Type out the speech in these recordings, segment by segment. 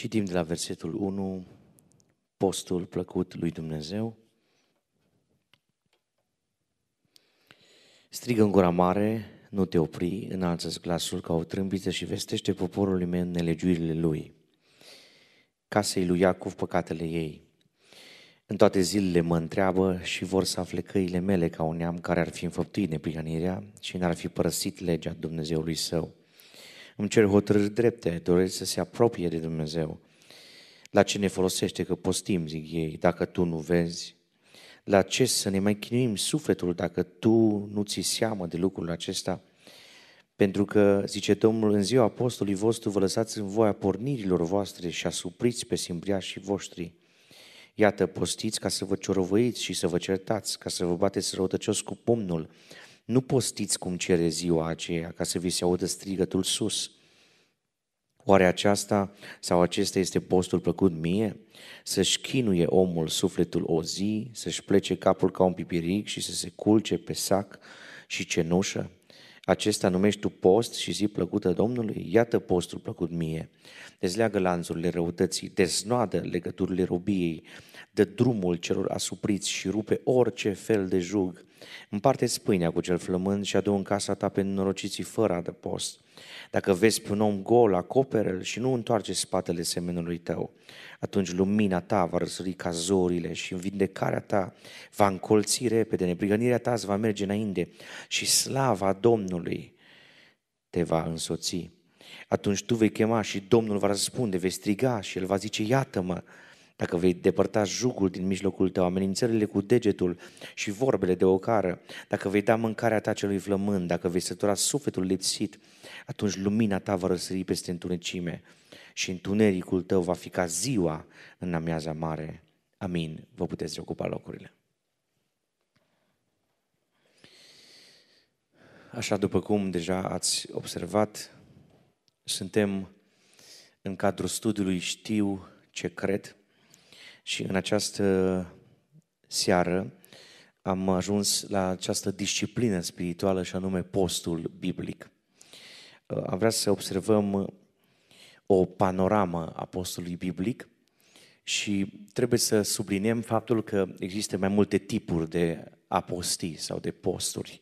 Citim de la versetul 1, postul plăcut lui Dumnezeu. Strigă în gura mare, nu te opri, înalță glasul ca o trâmbiță și vestește poporului meu nelegiuirile lui. Casei lui Iacov păcatele ei. În toate zilele mă întreabă și vor să afle căile mele ca un neam care ar fi înfăptuit neprihănirea și n-ar fi părăsit legea Dumnezeului său. Îmi cer hotărâri drepte, doresc să se apropie de Dumnezeu. La ce ne folosește că postim, zic ei, dacă tu nu vezi? La ce să ne mai chinuim sufletul dacă tu nu ți seamă de lucrul acesta? Pentru că, zice Domnul, în ziua apostolului vostru vă lăsați în voia pornirilor voastre și asupriți pe simbriașii voștri. Iată, postiți ca să vă ciorovăiți și să vă certați, ca să vă bateți răutăcios cu pumnul. Nu postiți cum cere ziua aceea, ca să vi se audă strigătul sus. Oare aceasta sau acesta este postul plăcut mie? Să-și chinuie omul sufletul o zi, să-și plece capul ca un pipiric și să se culce pe sac și cenușă? Acesta numești tu post și zi plăcută Domnului? Iată postul plăcut mie. Dezleagă lanțurile răutății, deznoadă legăturile robiei, dă drumul celor asupriți și rupe orice fel de jug. Împarte spâinea cu cel flămând și adu în casa ta pe norociții fără de post. Dacă vezi pe un om gol, acopere și nu întoarce spatele semenului tău. Atunci lumina ta va răsări ca zorile și vindecarea ta va încolți repede, neprihănirea ta îți va merge înainte și slava Domnului te va însoți. Atunci tu vei chema și Domnul va răspunde, vei striga și El va zice, iată-mă, dacă vei depărta jugul din mijlocul tău, amenințările cu degetul și vorbele de ocară, dacă vei da mâncarea ta celui flămând, dacă vei sătura sufletul lipsit, atunci lumina ta va răsări peste întunecime și întunericul tău va fi ca ziua în amiaza mare. Amin. Vă puteți ocupa locurile. Așa după cum deja ați observat, suntem în cadrul studiului Știu ce cred și în această seară am ajuns la această disciplină spirituală și anume postul biblic. Am vrea să observăm o panoramă a postului biblic și trebuie să subliniem faptul că există mai multe tipuri de apostii sau de posturi.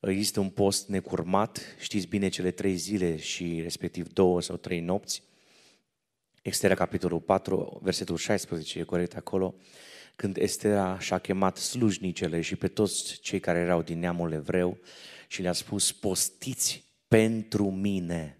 Există un post necurmat, știți bine cele trei zile și respectiv două sau trei nopți. Estera, capitolul 4, versetul 16, e corect acolo, când Estera și-a chemat slujnicele și pe toți cei care erau din neamul evreu și le-a spus, postiți pentru mine.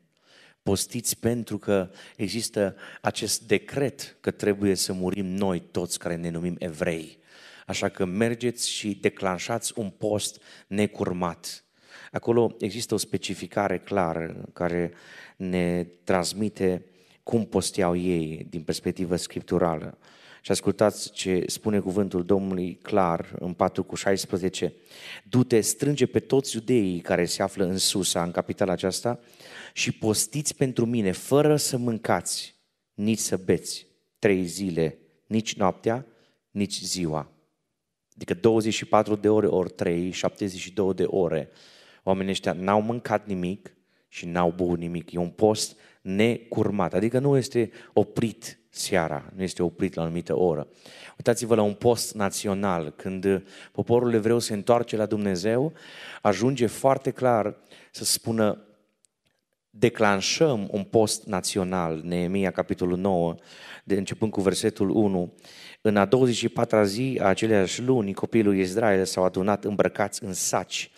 Postiți pentru că există acest decret că trebuie să murim noi toți care ne numim evrei. Așa că mergeți și declanșați un post necurmat. Acolo există o specificare clară care ne transmite cum posteau ei din perspectivă scripturală. Și ascultați ce spune cuvântul Domnului clar în 4 cu 16. Du-te, strânge pe toți iudeii care se află în Susa, în capitala aceasta, și postiți pentru mine, fără să mâncați, nici să beți, trei zile, nici noaptea, nici ziua. Adică 24 de ore ori 3, 72 de ore. Oamenii ăștia n-au mâncat nimic și n-au băut nimic. E un post necurmat, adică nu este oprit seara, nu este oprit la o anumită oră. Uitați-vă la un post național, când poporul evreu se întoarce la Dumnezeu, ajunge foarte clar să spună declanșăm un post național, Neemia capitolul 9, de începând cu versetul 1, în a 24-a zi a aceleași luni, copiii lui Israel s-au adunat îmbrăcați în saci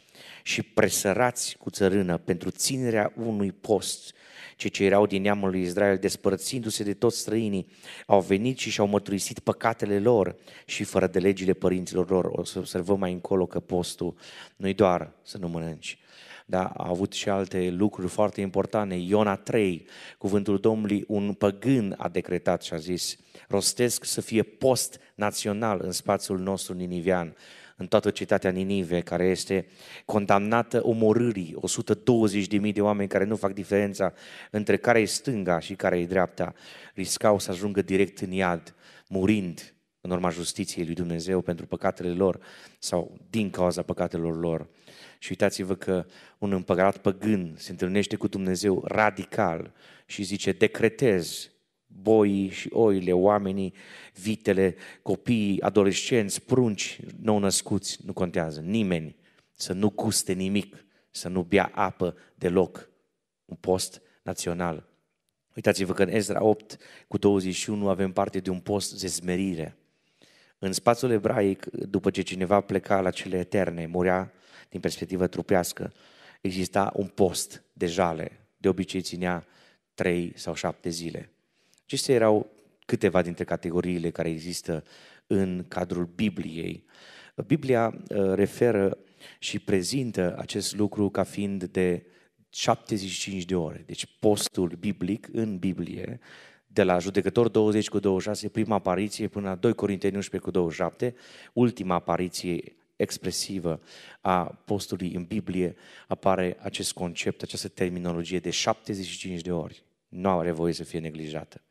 și presărați cu țărână pentru ținerea unui post cei ce erau din neamul lui Israel, despărțindu-se de toți străinii, au venit și și-au mărturisit păcatele lor și fără de legile părinților lor. O să observăm mai încolo că postul nu-i doar să nu mănânci, dar a avut și alte lucruri foarte importante. Iona 3, cuvântul Domnului, un păgân a decretat și a zis, rostesc să fie post național în spațiul nostru ninivian în toată cetatea Ninive, care este condamnată omorârii, 120.000 de oameni care nu fac diferența între care e stânga și care e dreapta, riscau să ajungă direct în iad, murind în urma justiției lui Dumnezeu pentru păcatele lor sau din cauza păcatelor lor. Și uitați-vă că un împărat păgân se întâlnește cu Dumnezeu radical și zice, decretez boii și oile, oamenii, vitele, copiii, adolescenți, prunci, nou născuți, nu contează, nimeni să nu custe nimic, să nu bea apă deloc. Un post național. Uitați-vă că în Ezra 8 cu 21 avem parte de un post de smerire. În spațiul ebraic, după ce cineva pleca la cele eterne, murea din perspectivă trupească, exista un post de jale. De obicei ținea trei sau șapte zile. Acestea erau câteva dintre categoriile care există în cadrul Bibliei. Biblia uh, referă și prezintă acest lucru ca fiind de 75 de ore. Deci postul biblic în Biblie, de la Judecător 20 cu 26, prima apariție, până la 2 Corinteni 11 cu 27, ultima apariție expresivă a postului în Biblie, apare acest concept, această terminologie de 75 de ori. Nu are voie să fie neglijată.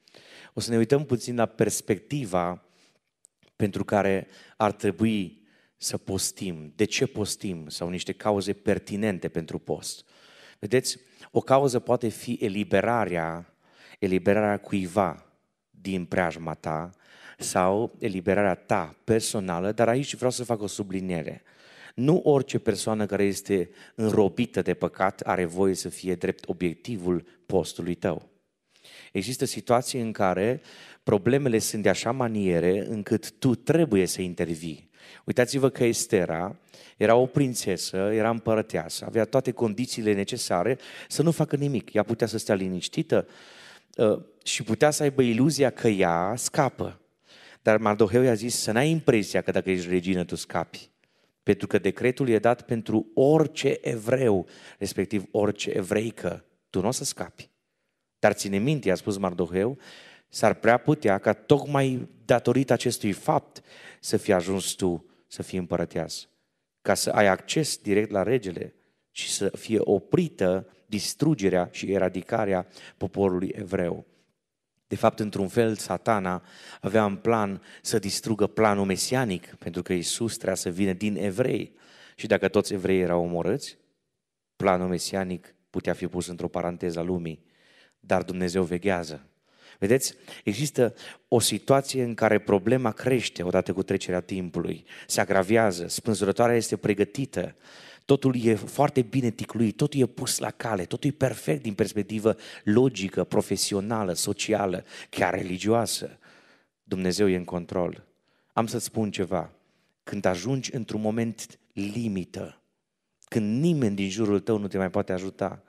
O să ne uităm puțin la perspectiva pentru care ar trebui să postim, de ce postim sau niște cauze pertinente pentru post. Vedeți, o cauză poate fi eliberarea, eliberarea cuiva din preajma ta sau eliberarea ta personală, dar aici vreau să fac o subliniere. Nu orice persoană care este înrobită de păcat are voie să fie drept obiectivul postului tău. Există situații în care problemele sunt de așa maniere încât tu trebuie să intervii. Uitați-vă că Estera era o prințesă, era împărăteasă, avea toate condițiile necesare să nu facă nimic. Ea putea să stea liniștită uh, și putea să aibă iluzia că ea scapă. Dar Mardoheu i-a zis să n-ai impresia că dacă ești regină tu scapi. Pentru că decretul e dat pentru orice evreu, respectiv orice evreică. Tu nu o să scapi. Dar ține minte, a spus Mardoheu, s-ar prea putea ca tocmai datorită acestui fapt să fii ajuns tu să fii împărăteasă, ca să ai acces direct la regele și să fie oprită distrugerea și eradicarea poporului evreu. De fapt, într-un fel, satana avea în plan să distrugă planul mesianic, pentru că Isus trebuia să vină din evrei. Și dacă toți evreii erau omorâți, planul mesianic putea fi pus într-o paranteză a lumii. Dar Dumnezeu veghează Vedeți, există o situație în care problema crește odată cu trecerea timpului, se agravează, spânzurătoarea este pregătită, totul e foarte bine ticluit, totul e pus la cale, totul e perfect din perspectivă logică, profesională, socială, chiar religioasă. Dumnezeu e în control. Am să-ți spun ceva. Când ajungi într-un moment limită, când nimeni din jurul tău nu te mai poate ajuta,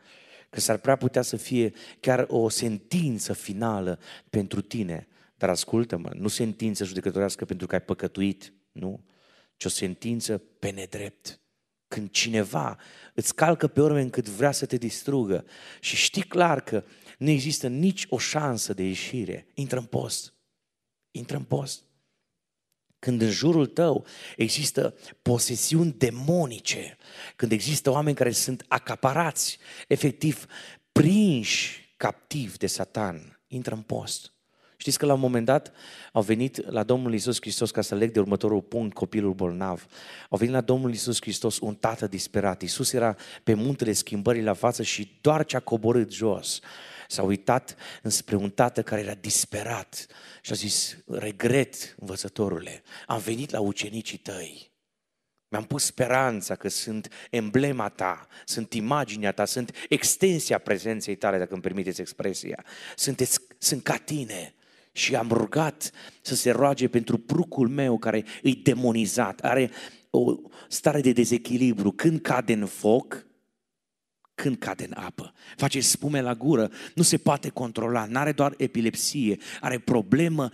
că s-ar prea putea să fie chiar o sentință finală pentru tine. Dar ascultă-mă, nu sentință judecătorească pentru că ai păcătuit, nu, ci o sentință pe nedrept. Când cineva îți calcă pe urme încât vrea să te distrugă și știi clar că nu există nici o șansă de ieșire, intră în post. Intră în post. Când în jurul tău există posesiuni demonice, când există oameni care sunt acaparați, efectiv prinși captivi de Satan, intră în post. Știți că la un moment dat au venit la Domnul Isus Hristos ca să leg de următorul punct copilul bolnav. Au venit la Domnul Isus Hristos un tată disperat. Isus era pe muntele schimbării la față și doar ce a coborât jos s-a uitat înspre un tată care era disperat și a zis, regret, învățătorule, am venit la ucenicii tăi. Mi-am pus speranța că sunt emblema ta, sunt imaginea ta, sunt extensia prezenței tale, dacă îmi permiteți expresia. Sunteți, sunt ca tine. Și am rugat să se roage pentru prucul meu care îi demonizat, are o stare de dezechilibru. Când cade în foc, când cade în apă. Face spume la gură, nu se poate controla, nu are doar epilepsie, are problemă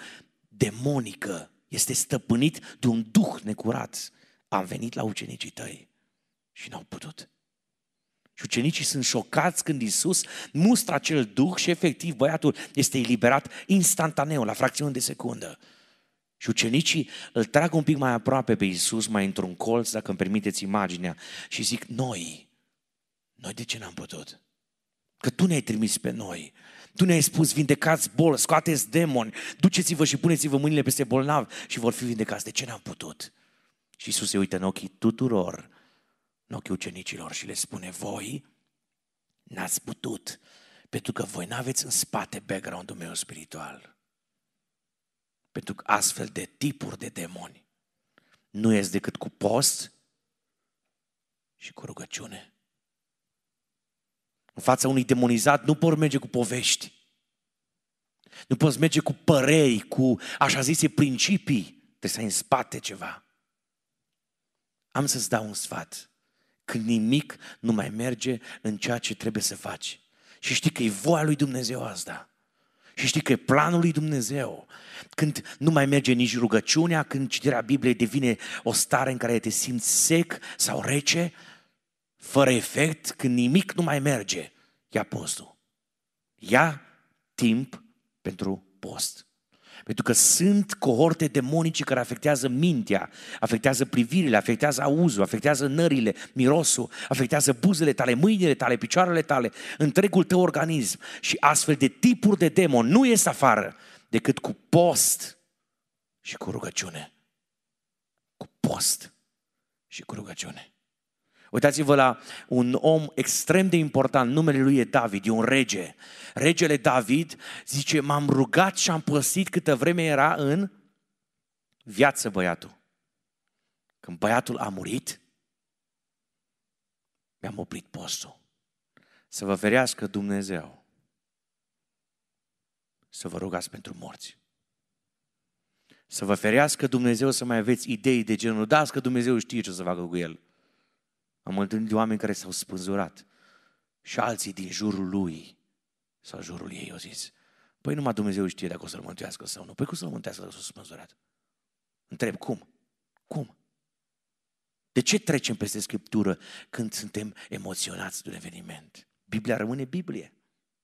demonică, este stăpânit de un duh necurat. Am venit la ucenicii tăi și n-au putut. Și ucenicii sunt șocați când Isus mustră acel duh și efectiv băiatul este eliberat instantaneu, la fracțiuni de secundă. Și ucenicii îl trag un pic mai aproape pe Isus, mai într-un colț, dacă îmi permiteți imaginea, și zic, noi, noi de ce n-am putut? Că tu ne-ai trimis pe noi. Tu ne-ai spus, vindecați bol, scoateți demoni, duceți-vă și puneți-vă mâinile peste bolnav și vor fi vindecați. De ce n-am putut? Și Isus se uită în ochii tuturor, în ochii ucenicilor și le spune, voi n-ați putut, pentru că voi n-aveți în spate background-ul meu spiritual. Pentru că astfel de tipuri de demoni nu ies decât cu post și cu rugăciune. În fața unui demonizat nu poți merge cu povești. Nu poți merge cu păreri, cu așa zise principii. Trebuie să ai în spate ceva. Am să-ți dau un sfat. Când nimic nu mai merge în ceea ce trebuie să faci. Și știi că e voia lui Dumnezeu asta. Și știi că e planul lui Dumnezeu. Când nu mai merge nici rugăciunea, când citirea Bibliei devine o stare în care te simți sec sau rece, fără efect, când nimic nu mai merge, ia postul. Ia timp pentru post. Pentru că sunt cohorte demonice care afectează mintea, afectează privirile, afectează auzul, afectează nările, mirosul, afectează buzele tale, mâinile tale, picioarele tale, întregul tău organism. Și astfel de tipuri de demon nu ies afară decât cu post și cu rugăciune. Cu post și cu rugăciune. Uitați-vă la un om extrem de important, numele lui e David, e un rege. Regele David zice, m-am rugat și am păsit câtă vreme era în viață băiatul. Când băiatul a murit, mi-am oprit postul. Să vă ferească Dumnezeu. Să vă rugați pentru morți. Să vă ferească Dumnezeu să mai aveți idei de genul, da, că Dumnezeu știe ce o să facă cu el. Am întâlnit oameni care s-au spânzurat și alții din jurul lui sau jurul ei au zis, păi numai Dumnezeu știe dacă o să-l mântuiască sau nu. Păi cum să-l mântuiască dacă s-a spânzurat? Întreb, cum? Cum? De ce trecem peste Scriptură când suntem emoționați de un eveniment? Biblia rămâne Biblie.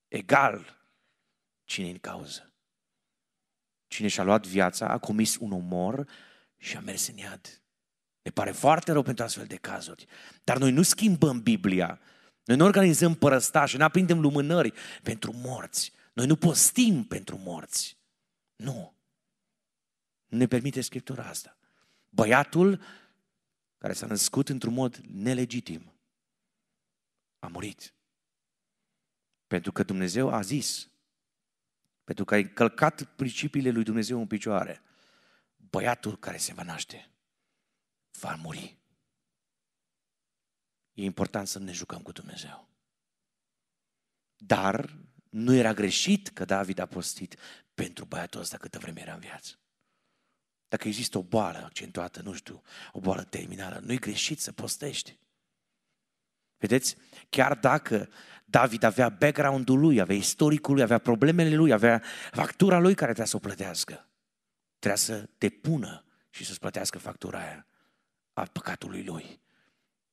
Egal cine în cauză. Cine și-a luat viața, a comis un omor și a mers în iad. Ne pare foarte rău pentru astfel de cazuri. Dar noi nu schimbăm Biblia. Noi nu organizăm părăstași, nu aprindem lumânări pentru morți. Noi nu postim pentru morți. Nu. Nu ne permite Scriptura asta. Băiatul care s-a născut într-un mod nelegitim a murit. Pentru că Dumnezeu a zis, pentru că ai călcat principiile lui Dumnezeu în picioare, băiatul care se va naște va muri. E important să ne jucăm cu Dumnezeu. Dar nu era greșit că David a postit pentru băiatul ăsta câtă vreme era în viață. Dacă există o boală accentuată, nu știu, o boală terminală, nu e greșit să postești. Vedeți? Chiar dacă David avea background-ul lui, avea istoricul lui, avea problemele lui, avea factura lui care trebuia să o plătească. Trebuia să depună și să-ți plătească factura aia al păcatului lui.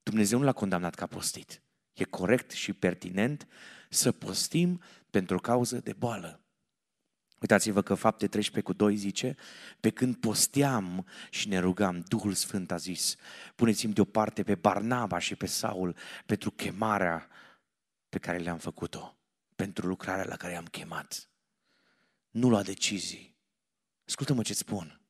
Dumnezeu nu l-a condamnat ca postit. E corect și pertinent să postim pentru o cauză de boală. Uitați-vă că fapte 13 cu 2 zice, pe când posteam și ne rugam, Duhul Sfânt a zis, puneți-mi deoparte pe Barnaba și pe Saul pentru chemarea pe care le-am făcut-o, pentru lucrarea la care am chemat. Nu lua decizii. Ascultă-mă ce spun.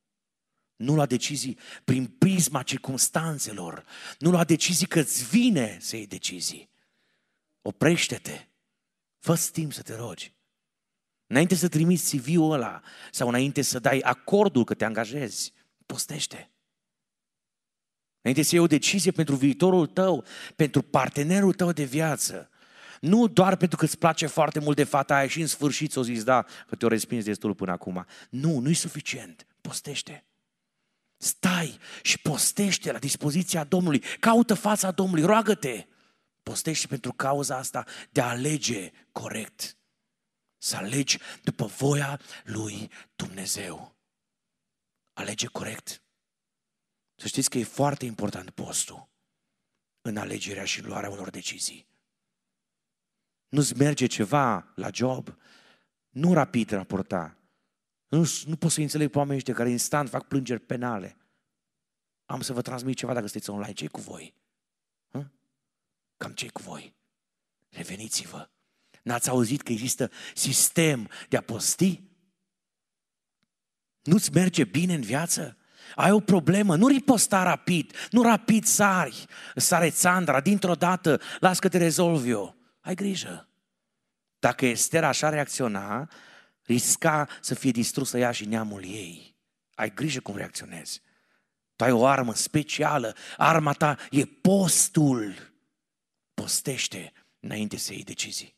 Nu lua decizii prin prisma circumstanțelor. Nu lua decizii că îți vine să iei decizii. Oprește-te. fă timp să te rogi. Înainte să trimiți CV-ul ăla sau înainte să dai acordul că te angajezi, postește. Înainte să iei o decizie pentru viitorul tău, pentru partenerul tău de viață, nu doar pentru că îți place foarte mult de fata aia și în sfârșit ți-o zis da, că te-o respins destul până acum. Nu, nu-i suficient. Postește. Stai și postește la dispoziția Domnului. Caută fața Domnului, roagă-te. Postește pentru cauza asta de a alege corect. Să alegi după voia lui Dumnezeu. Alege corect. Să știți că e foarte important postul în alegerea și luarea unor decizii. Nu-ți merge ceva la job, nu rapid raporta, nu, nu pot să înțeleg pe oamenii ăștia care instant fac plângeri penale. Am să vă transmit ceva dacă sunteți online. ce cu voi? Hă? Cam ce cu voi? Reveniți-vă. N-ați auzit că există sistem de a posti? Nu-ți merge bine în viață? Ai o problemă, nu riposta rapid, nu rapid sari, sare țandra, dintr-o dată, las că te rezolv eu. Ai grijă. Dacă Estera așa reacționa, risca să fie distrusă ea și neamul ei. Ai grijă cum reacționezi. Tu ai o armă specială. Arma ta e postul. Postește înainte să iei decizii.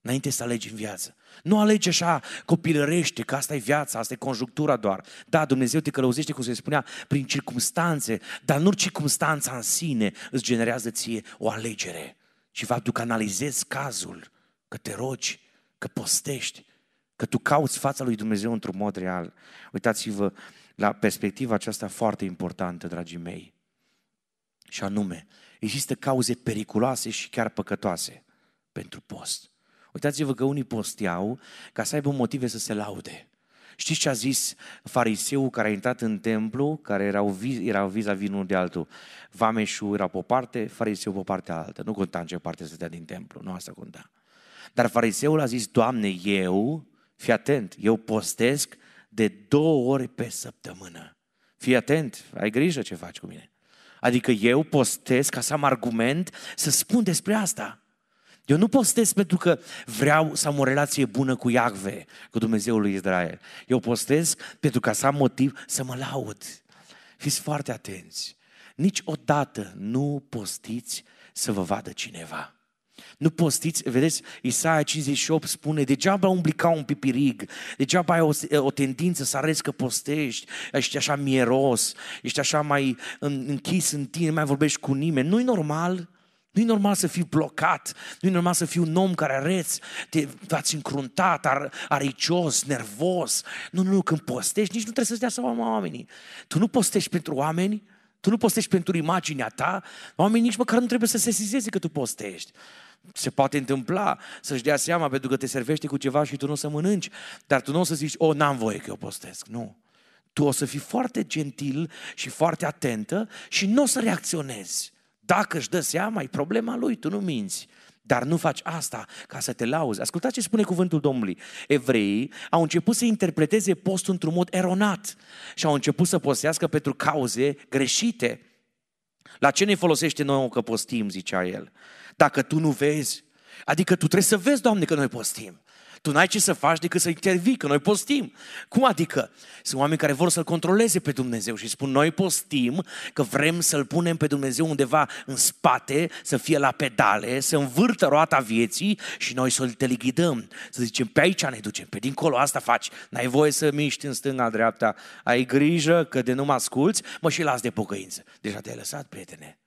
Înainte să alegi în viață. Nu alege așa copilărește, că asta e viața, asta e conjunctura doar. Da, Dumnezeu te călăuzește, cum se spunea, prin circumstanțe, dar nu circumstanța în sine îți generează ție o alegere. Și faptul că analizezi cazul, că te rogi, că postești, că tu cauți fața lui Dumnezeu într-un mod real. Uitați-vă la perspectiva aceasta foarte importantă, dragii mei. Și anume, există cauze periculoase și chiar păcătoase pentru post. Uitați-vă că unii posteau ca să aibă motive să se laude. Știți ce a zis fariseul care a intrat în templu, care erau, vis, erau vis-a-vis unul de altul? Vameșul era pe o parte, fariseul pe o parte altă. Nu conta în ce parte să dea din templu, nu asta conta. Dar fariseul a zis, Doamne, eu, fii atent, eu postesc de două ori pe săptămână. Fii atent, ai grijă ce faci cu mine. Adică eu postez ca să am argument să spun despre asta. Eu nu postez pentru că vreau să am o relație bună cu Iacve, cu Dumnezeul lui Israel. Eu postez pentru ca să am motiv să mă laud. Fiți foarte atenți. Niciodată nu postiți să vă vadă cineva. Nu postiți, vedeți, Isaia 58 spune, degeaba umbli ca un pipirig, degeaba ai o, o tendință să arăți că postești, ești așa mieros, ești așa mai închis în tine, nu mai vorbești cu nimeni. Nu-i normal, nu-i normal să fii blocat, nu-i normal să fii un om care areți, te faci încruntat, ar, aricios, nervos. Nu, nu, nu, când postești, nici nu trebuie să-ți dea seama oamenii. Tu nu postești pentru oameni, tu nu postești pentru imaginea ta, oamenii nici măcar nu trebuie să se sesizeze că tu postești. Se poate întâmpla să-și dea seama pentru că te servește cu ceva și tu nu o să mănânci, dar tu nu o să zici, o, n-am voie că eu postesc. Nu. Tu o să fii foarte gentil și foarte atentă și nu o să reacționezi. Dacă își dă seama, e problema lui, tu nu minți. Dar nu faci asta ca să te lauzi. Ascultați ce spune cuvântul Domnului. Evreii au început să interpreteze postul într-un mod eronat și au început să postească pentru cauze greșite. La ce ne folosește nouă că postim, zicea el? Dacă tu nu vezi, adică tu trebuie să vezi, Doamne, că noi postim. Tu n-ai ce să faci decât să intervii, că noi postim. Cum adică? Sunt oameni care vor să-L controleze pe Dumnezeu și spun noi postim că vrem să-L punem pe Dumnezeu undeva în spate, să fie la pedale, să învârtă roata vieții și noi să-L teleghidăm. Să zicem, pe aici ne ducem, pe dincolo, asta faci. N-ai voie să miști în stânga, dreapta. Ai grijă că de nu mă asculți, mă și las de pocăință. Deja te-ai lăsat, prietene.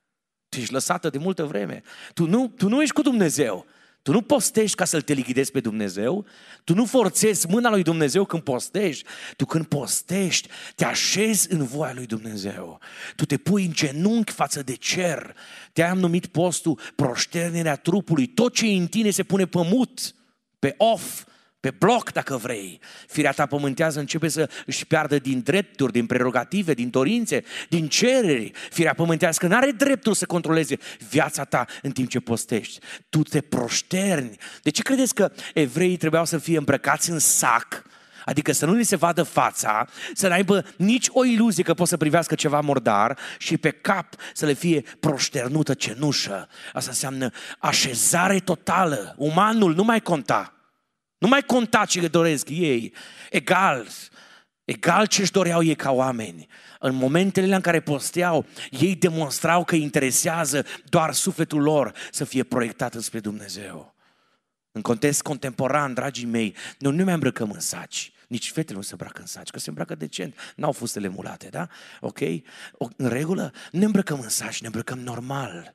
Tu ești lăsată de multă vreme. Tu nu, tu nu ești cu Dumnezeu. Tu nu postești ca să-L telighidezi pe Dumnezeu, tu nu forțezi mâna lui Dumnezeu când postești, tu când postești te așezi în voia lui Dumnezeu, tu te pui în genunchi față de cer, te-am numit postul proșternirea trupului, tot ce e în tine se pune pe mut, pe off, pe bloc dacă vrei. Firea ta pământează începe să își piardă din drepturi, din prerogative, din dorințe, din cereri. Firea pământească nu are dreptul să controleze viața ta în timp ce postești. Tu te proșterni. De ce credeți că evreii trebuiau să fie îmbrăcați în sac? Adică să nu li se vadă fața, să nu aibă nici o iluzie că pot să privească ceva mordar și pe cap să le fie proșternută cenușă. Asta înseamnă așezare totală. Umanul nu mai conta. Nu mai conta ce doresc ei. Egal, egal ce își doreau ei ca oameni. În momentele în care posteau, ei demonstrau că interesează doar sufletul lor să fie proiectat spre Dumnezeu. În context contemporan, dragii mei, noi nu mai îmbrăcăm în saci. Nici fetele nu se îmbracă în saci, că se îmbracă decent. N-au fustele mulate, da? Ok? În regulă? Ne îmbrăcăm în saci, ne îmbrăcăm normal.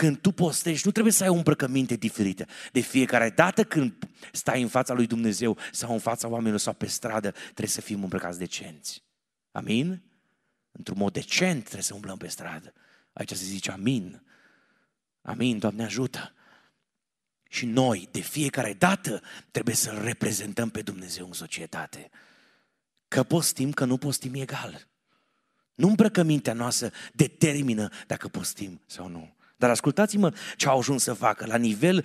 Când tu postești, nu trebuie să ai o îmbrăcăminte diferită. De fiecare dată când stai în fața lui Dumnezeu sau în fața oamenilor sau pe stradă, trebuie să fim îmbrăcați decenți. Amin? Într-un mod decent trebuie să umblăm pe stradă. Aici se zice amin. Amin, Doamne ajută. Și noi, de fiecare dată, trebuie să reprezentăm pe Dumnezeu în societate. Că postim, că nu postim egal. Nu îmbrăcămintea noastră determină dacă postim sau nu. Dar ascultați-mă ce au ajuns să facă la nivel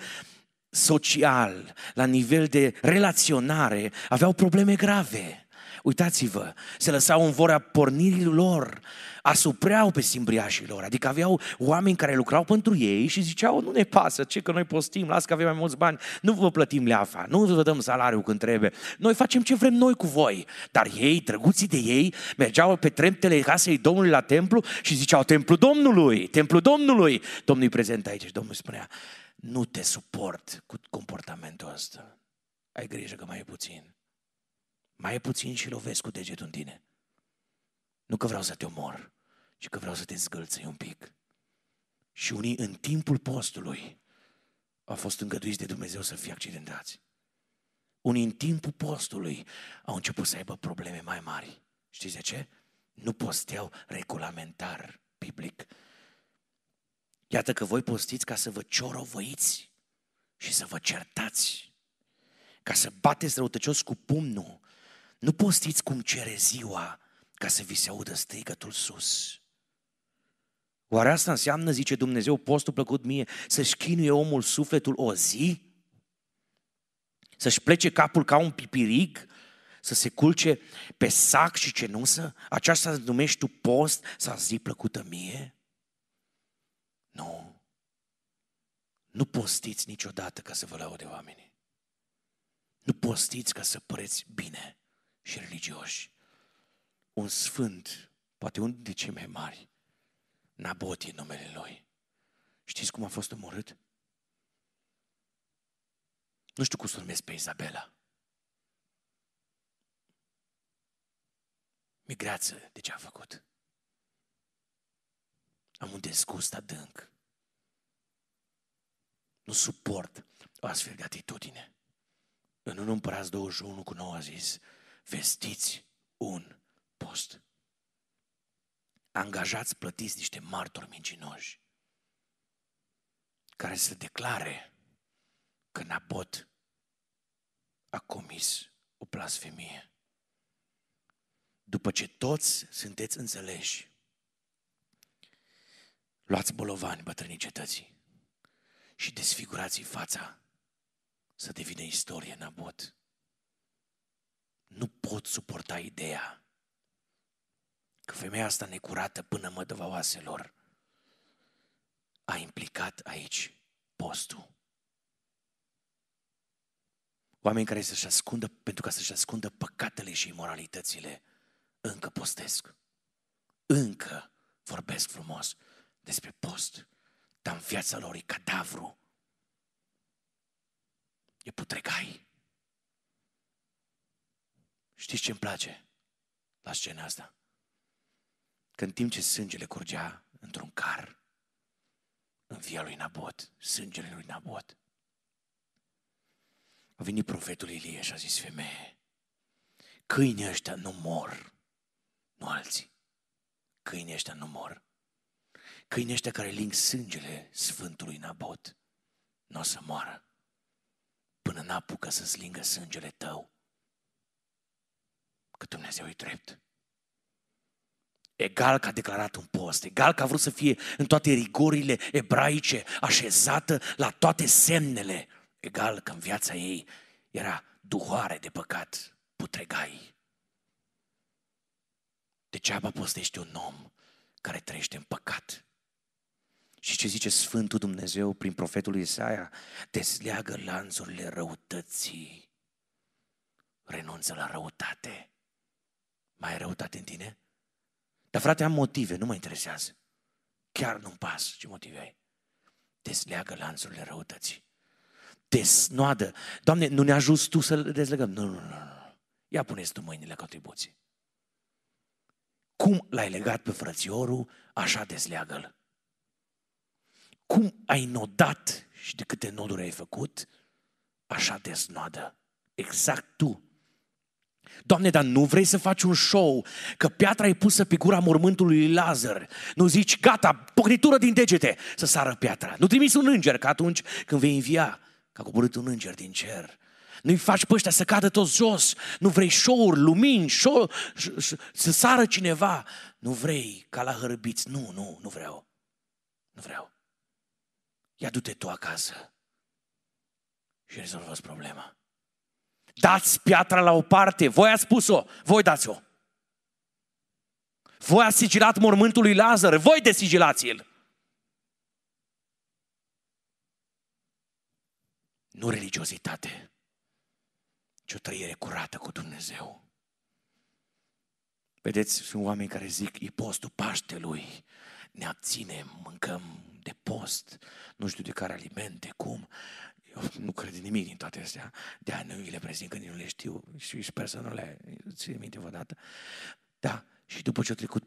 social, la nivel de relaționare, aveau probleme grave. Uitați-vă, se lăsau în vorea pornirii lor, asupreau pe simbriașii lor, adică aveau oameni care lucrau pentru ei și ziceau, nu ne pasă, ce că noi postim, las că avem mai mulți bani, nu vă plătim leafa, nu vă dăm salariul când trebuie, noi facem ce vrem noi cu voi. Dar ei, drăguții de ei, mergeau pe treptele casei Domnului la templu și ziceau, templu Domnului, templu Domnului. Domnul e prezent aici și Domnul spunea, nu te suport cu comportamentul ăsta. Ai grijă că mai e puțin. Mai e puțin și lovesc cu degetul în tine. Nu că vreau să te omor, ci că vreau să te zgâlțăi un pic. Și unii în timpul postului au fost îngăduiți de Dumnezeu să fie accidentați. Unii în timpul postului au început să aibă probleme mai mari. Știți de ce? Nu posteau regulamentar biblic. Iată că voi postiți ca să vă ciorovăiți și să vă certați, ca să bateți răutăcios cu pumnul. Nu postiți cum cere ziua ca să vi se audă strigătul sus. Oare asta înseamnă, zice Dumnezeu, postul plăcut mie, să-și chinuie omul sufletul o zi? Să-și plece capul ca un pipirig? Să se culce pe sac și cenusă? Aceasta îți numești tu post sau zi plăcută mie? Nu. Nu postiți niciodată ca să vă laude oamenii. Nu postiți ca să păreți bine și religioși. Un sfânt, poate unul dintre cei mai mari, Naboti în numele lui. Știți cum a fost omorât? Nu știu cum să numesc pe Izabela. Migreață de ce a făcut. Am un dezgust adânc. Nu suport o astfel de atitudine. În 1 Împărați 21 cu 9 a zis, vestiți un post. Angajați, plătiți niște martori mincinoși care să declare că Nabot a comis o blasfemie. După ce toți sunteți înțeleși, luați bolovani bătrânii cetății și desfigurați fața să devină istorie Nabot. Nu pot suporta ideea că femeia asta necurată până mădăva oaselor a implicat aici postul. Oameni care să-și ascundă, pentru ca să-și ascundă păcatele și imoralitățile, încă postesc. Încă vorbesc frumos despre post, dar în viața lor e cadavru. E putregai. Știți ce îmi place la scena asta? Că în timp ce sângele curgea într-un car, în via lui Nabot, sângele lui Nabot, a venit profetul Ilie și a zis, femeie, câinii ăștia nu mor, nu alții. Câinii ăștia nu mor. Câinii ăștia care ling sângele Sfântului Nabot, nu o să moară până n-apucă să-ți lingă sângele tău. Că Dumnezeu e drept. Egal că a declarat un post, egal că a vrut să fie în toate rigorile ebraice, așezată la toate semnele, egal că în viața ei era duhoare de păcat, putregai. Degeaba postește un om care trăiește în păcat. Și ce zice Sfântul Dumnezeu prin profetul Isaia? Desleagă lanțurile răutății. Renunță la răutate. Mai ai răutate în tine? Dar frate, am motive, nu mă interesează. Chiar nu-mi pas ce motive ai. Desleagă lanțurile răutății. Desnoadă. Doamne, nu ne ajuți Tu să le dezlegăm. Nu, nu, nu, nu. Ia puneți Tu mâinile la contribuție. Cum l-ai legat pe frățiorul, așa desleagă-l. Cum ai nodat și de câte noduri ai făcut, așa desnoadă. Exact tu. Doamne, dar nu vrei să faci un show că piatra e pusă pe gura mormântului lui Lazar. Nu zici, gata, pocnitură din degete să sară piatra. Nu trimiți un înger ca atunci când vei învia, că a coborât un înger din cer. Nu-i faci pe ăștia să cadă toți jos. Nu vrei show-uri, lumini, show, să sară cineva. Nu vrei ca la hărbiți. Nu, nu, nu vreau. Nu vreau. Ia du-te tu acasă și rezolvă problema. Dați piatra la o parte. Voi ați spus-o. Voi dați-o. Voi ați sigilat mormântul lui Lazar. Voi desigilați-l. Nu religiozitate, ci o trăire curată cu Dumnezeu. Vedeți, sunt oameni care zic, e postul Paștelui, ne abținem, mâncăm de post, nu știu de care alimente, cum. Eu nu cred nimic din toate astea, de aia nu le prezint că nu le știu și sper să nu le țin minte odată. Da, și după ce a trecut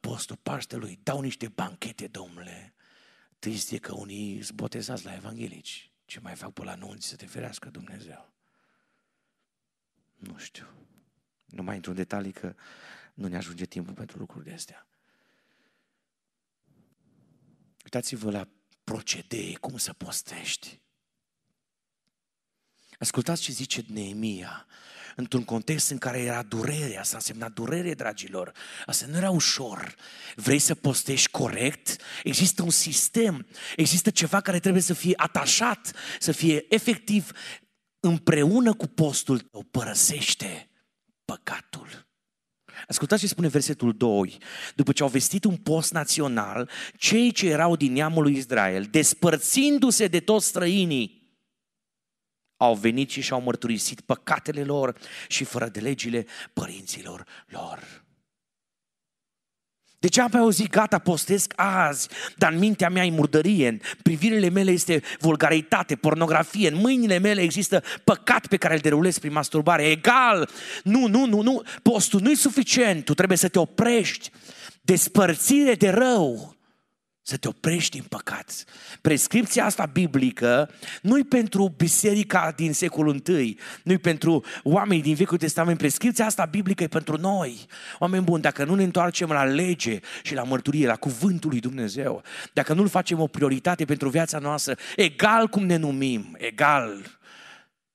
postul Paștelui, dau niște banchete, domnule. Trist e că unii sunt botezați la evanghelici. Ce mai fac pe la nunți să te ferească Dumnezeu? Nu știu. Nu mai intru în detalii că nu ne ajunge timpul pentru lucruri de astea. Uitați-vă la procedee, cum să postești. Ascultați ce zice Neemia, într-un context în care era durere, asta însemna durere, dragilor. Asta nu era ușor. Vrei să postești corect? Există un sistem, există ceva care trebuie să fie atașat, să fie efectiv împreună cu postul tău. Părăsește păcatul. Ascultați ce spune versetul 2. După ce au vestit un post național, cei ce erau din neamul lui Israel, despărțindu-se de toți străinii, au venit și și-au mărturisit păcatele lor și fără de legile părinților lor. Degeaba au zis, gata, postesc azi, dar în mintea mea e murdărie, în privirile mele este vulgaritate, pornografie, în mâinile mele există păcat pe care îl derulez prin masturbare. Egal, nu, nu, nu, nu, postul nu e suficient, tu trebuie să te oprești. Despărțire de rău să te oprești din păcat. Prescripția asta biblică nu-i pentru biserica din secolul I, nu-i pentru oamenii din Vechiul Testament. Prescripția asta biblică e pentru noi. Oameni buni, dacă nu ne întoarcem la lege și la mărturie, la cuvântul lui Dumnezeu, dacă nu-l facem o prioritate pentru viața noastră, egal cum ne numim, egal,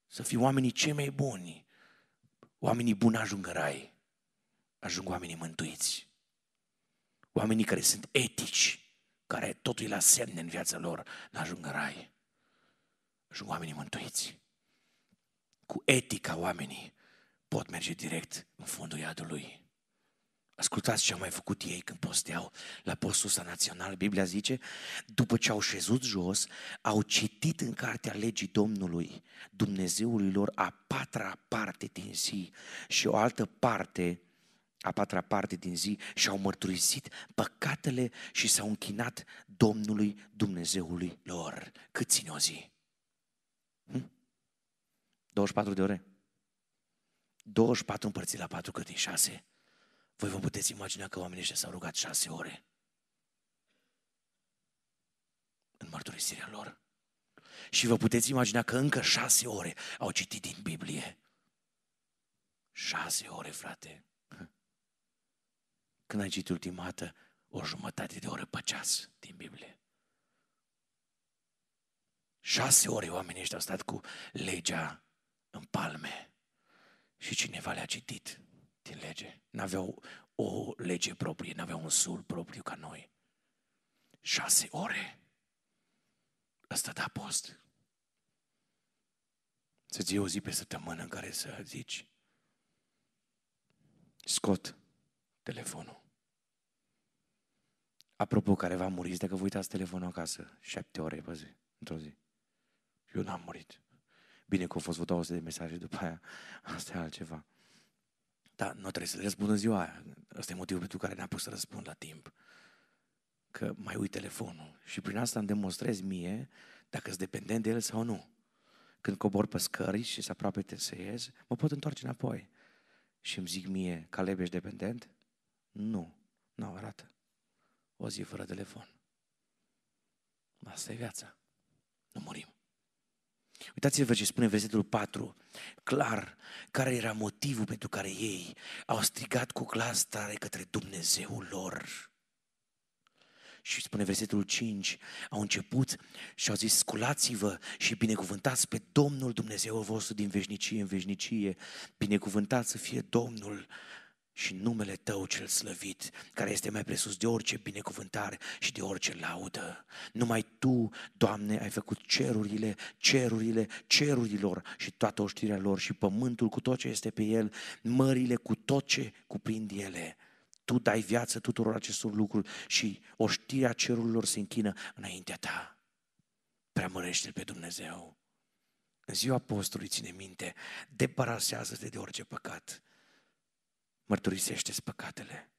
să fim oamenii cei mai buni, oamenii buni ajung în rai, ajung oamenii mântuiți, oamenii care sunt etici, care totul la semne în viața lor, nu ajung în rai. Ajung oamenii mântuiți. Cu etica oamenii pot merge direct în fundul iadului. Ascultați ce au mai făcut ei când posteau la postul ăsta național. Biblia zice, după ce au șezut jos, au citit în cartea legii Domnului, Dumnezeului lor, a patra parte din zi și o altă parte a patra parte din zi și au mărturisit păcatele și s-au închinat Domnului Dumnezeului lor. Cât ține o zi? Hm? 24 de ore? 24 împărțit la 4 cât din 6? Voi vă puteți imagina că oamenii ăștia s-au rugat 6 ore în mărturisirea lor. Și vă puteți imagina că încă 6 ore au citit din Biblie. 6 ore, frate. Când ai citit ultima dată o jumătate de oră pe ceas din Biblie. Șase ore oamenii ăștia au stat cu legea în palme și cineva le-a citit din lege. N-aveau o lege proprie, n-aveau un sul propriu ca noi. Șase ore. Asta da post. Să-ți iei o zi pe săptămână în care să zici scot telefonul. Apropo, care va muri, dacă vă uitați telefonul acasă, șapte ore pe zi, într-o zi. Eu n-am murit. Bine că au fost vreo de mesaje după aia, asta e altceva. Dar nu trebuie să răspund în ziua aia. Asta e motivul pentru care ne-am pus să răspund la timp. Că mai uit telefonul. Și prin asta îmi demonstrez mie dacă sunt dependent de el sau nu. Când cobor pe scări și se aproape te să ies, mă pot întoarce înapoi. Și îmi zic mie, Caleb, ești dependent? Nu. Nu arată. O zi fără telefon. Asta e viața. Nu murim. Uitați-vă ce spune versetul 4. Clar, care era motivul pentru care ei au strigat cu glas tare către Dumnezeul lor. Și spune versetul 5, au început și au zis, sculați-vă și binecuvântați pe Domnul Dumnezeul vostru din veșnicie în veșnicie. Binecuvântați să fie Domnul și numele Tău cel slăvit, care este mai presus de orice binecuvântare și de orice laudă. Numai Tu, Doamne, ai făcut cerurile, cerurile, cerurilor și toată oștirea lor și pământul cu tot ce este pe el, mările cu tot ce cuprind ele. Tu dai viață tuturor acestor lucruri și oștirea cerurilor se închină înaintea Ta. Preamărește-L pe Dumnezeu. În ziua postului, ține minte, deparasează-te de orice păcat mărturisește-ți păcatele.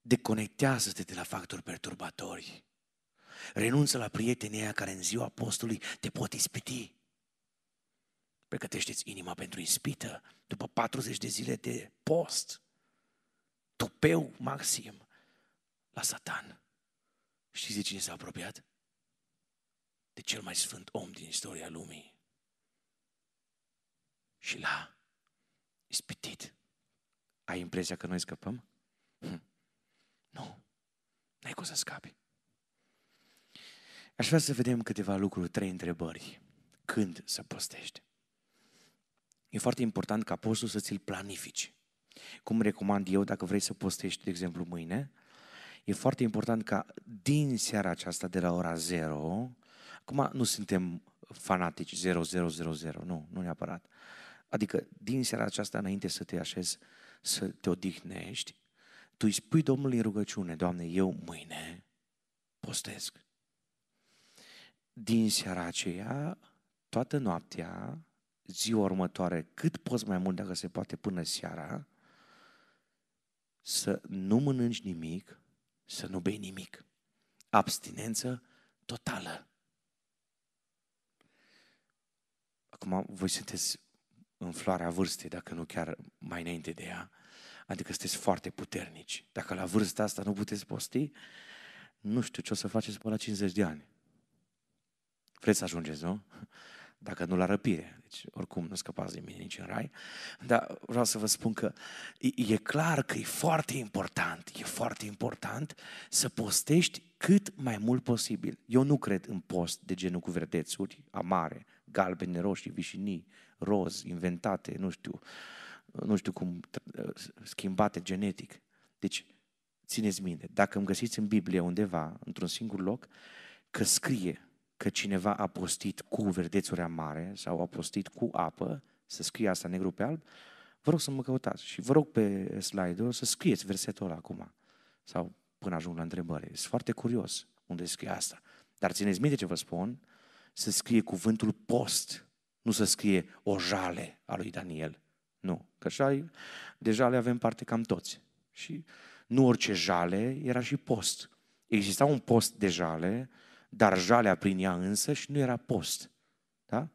Deconectează-te de la factori perturbatori. Renunță la prietenia care în ziua postului te pot ispiti. Pregătește-ți inima pentru ispită după 40 de zile de post. Tupeu maxim la Satan. Știți de cine s-a apropiat? De cel mai sfânt om din istoria lumii. Și l-a ispitit. Ai impresia că noi scăpăm? Hm. Nu. N-ai cum să scapi. Aș vrea să vedem câteva lucruri, trei întrebări. Când să postești? E foarte important ca postul să ți-l planifici. Cum recomand eu dacă vrei să postești, de exemplu, mâine, e foarte important ca din seara aceasta de la ora 0, acum nu suntem fanatici 0000, nu, nu neapărat. Adică din seara aceasta înainte să te așezi să te odihnești, tu îi spui Domnului în rugăciune, Doamne, eu mâine postesc. Din seara aceea, toată noaptea, ziua următoare, cât poți mai mult dacă se poate până seara, să nu mănânci nimic, să nu bei nimic. Abstinență totală. Acum, voi sunteți în floarea vârstei, dacă nu chiar mai înainte de ea. Adică sunteți foarte puternici. Dacă la vârsta asta nu puteți posti, nu știu ce o să faceți până la 50 de ani. Vreți să ajungeți, nu? Dacă nu la răpire. Deci, oricum, nu scăpați de mine nici în rai. Dar vreau să vă spun că e, e clar că e foarte important, e foarte important să postești cât mai mult posibil. Eu nu cred în post de genul cu verdețuri amare, galbene, roșii, vișinii, roz, inventate, nu știu, nu știu cum, schimbate genetic. Deci, țineți minte, dacă îmi găsiți în Biblie undeva, într-un singur loc, că scrie că cineva a postit cu verdețuri amare sau a postit cu apă, să scrie asta negru pe alb, vă rog să mă căutați și vă rog pe slide-ul să scrieți versetul ăla acum sau până ajung la întrebare. Sunt foarte curios unde scrie asta. Dar țineți minte ce vă spun, să scrie cuvântul post, nu să scrie o jale a lui Daniel. Nu, că așa de jale avem parte cam toți. Și nu orice jale era și post. Exista un post de jale, dar jalea prin ea însă și nu era post. Da?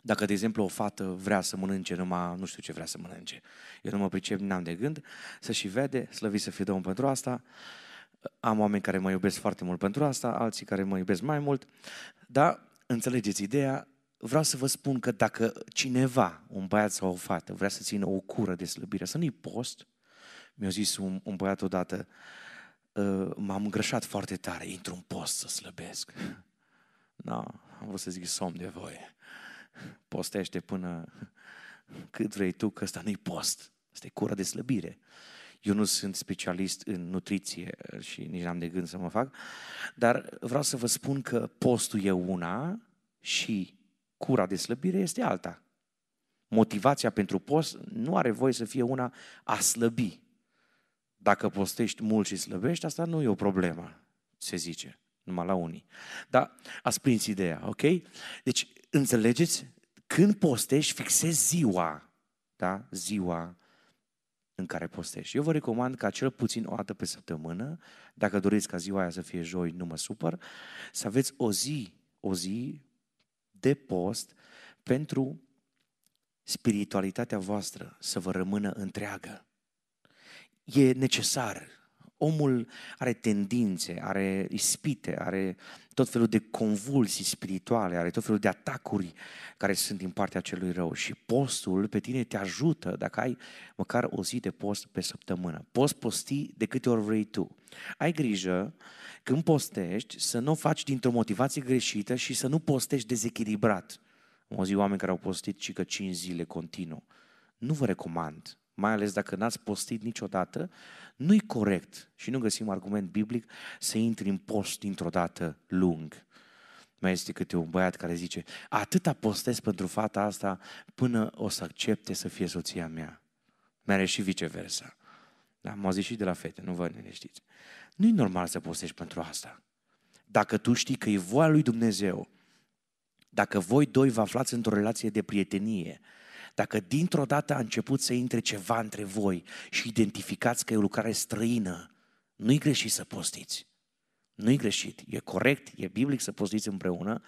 Dacă, de exemplu, o fată vrea să mănânce numai, nu știu ce vrea să mănânce, eu nu mă pricep, n-am de gând, să și vede, slăvi să fie Domnul pentru asta, am oameni care mă iubesc foarte mult pentru asta, alții care mă iubesc mai mult, dar înțelegeți ideea, vreau să vă spun că dacă cineva, un băiat sau o fată, vrea să țină o cură de slăbire, să nu-i post, mi-a zis un, un băiat odată, ă, m-am îngrășat foarte tare, intru în post să slăbesc. Nu, no, am vrut să zic somn de voie. Postește până cât vrei tu, că ăsta nu-i post. Asta e cura de slăbire. Eu nu sunt specialist în nutriție și nici n-am de gând să mă fac, dar vreau să vă spun că postul e una și cura de slăbire este alta. Motivația pentru post nu are voie să fie una a slăbi. Dacă postești mult și slăbești, asta nu e o problemă, se zice, numai la unii. Dar ați prins ideea, ok? Deci, înțelegeți? Când postești, fixezi ziua, da? Ziua în care postești. Eu vă recomand ca cel puțin o dată pe săptămână, dacă doriți ca ziua aia să fie joi, nu mă supăr, să aveți o zi, o zi de post pentru spiritualitatea voastră să vă rămână întreagă. E necesar. Omul are tendințe, are ispite, are tot felul de convulsii spirituale, are tot felul de atacuri care sunt din partea celui rău. Și postul pe tine te ajută dacă ai măcar o zi de post pe săptămână. Poți posti de câte ori vrei tu. Ai grijă când postești să nu o faci dintr-o motivație greșită și să nu postești dezechilibrat. Am auzit oameni care au postit și că 5 zile continuu. Nu vă recomand mai ales dacă n-ați postit niciodată, nu-i corect și nu găsim argument biblic să intri în post dintr-o dată lung. Mai este câte un băiat care zice, atâta postez pentru fata asta până o să accepte să fie soția mea. Mere și viceversa. Da, m-au zis și de la fete, nu vă liniștiți. Nu e normal să postești pentru asta. Dacă tu știi că e voia lui Dumnezeu, dacă voi doi vă aflați într-o relație de prietenie, dacă dintr-o dată a început să intre ceva între voi și identificați că e o lucrare străină, nu-i greșit să postiți. Nu-i greșit, e corect, e biblic să postiți împreună,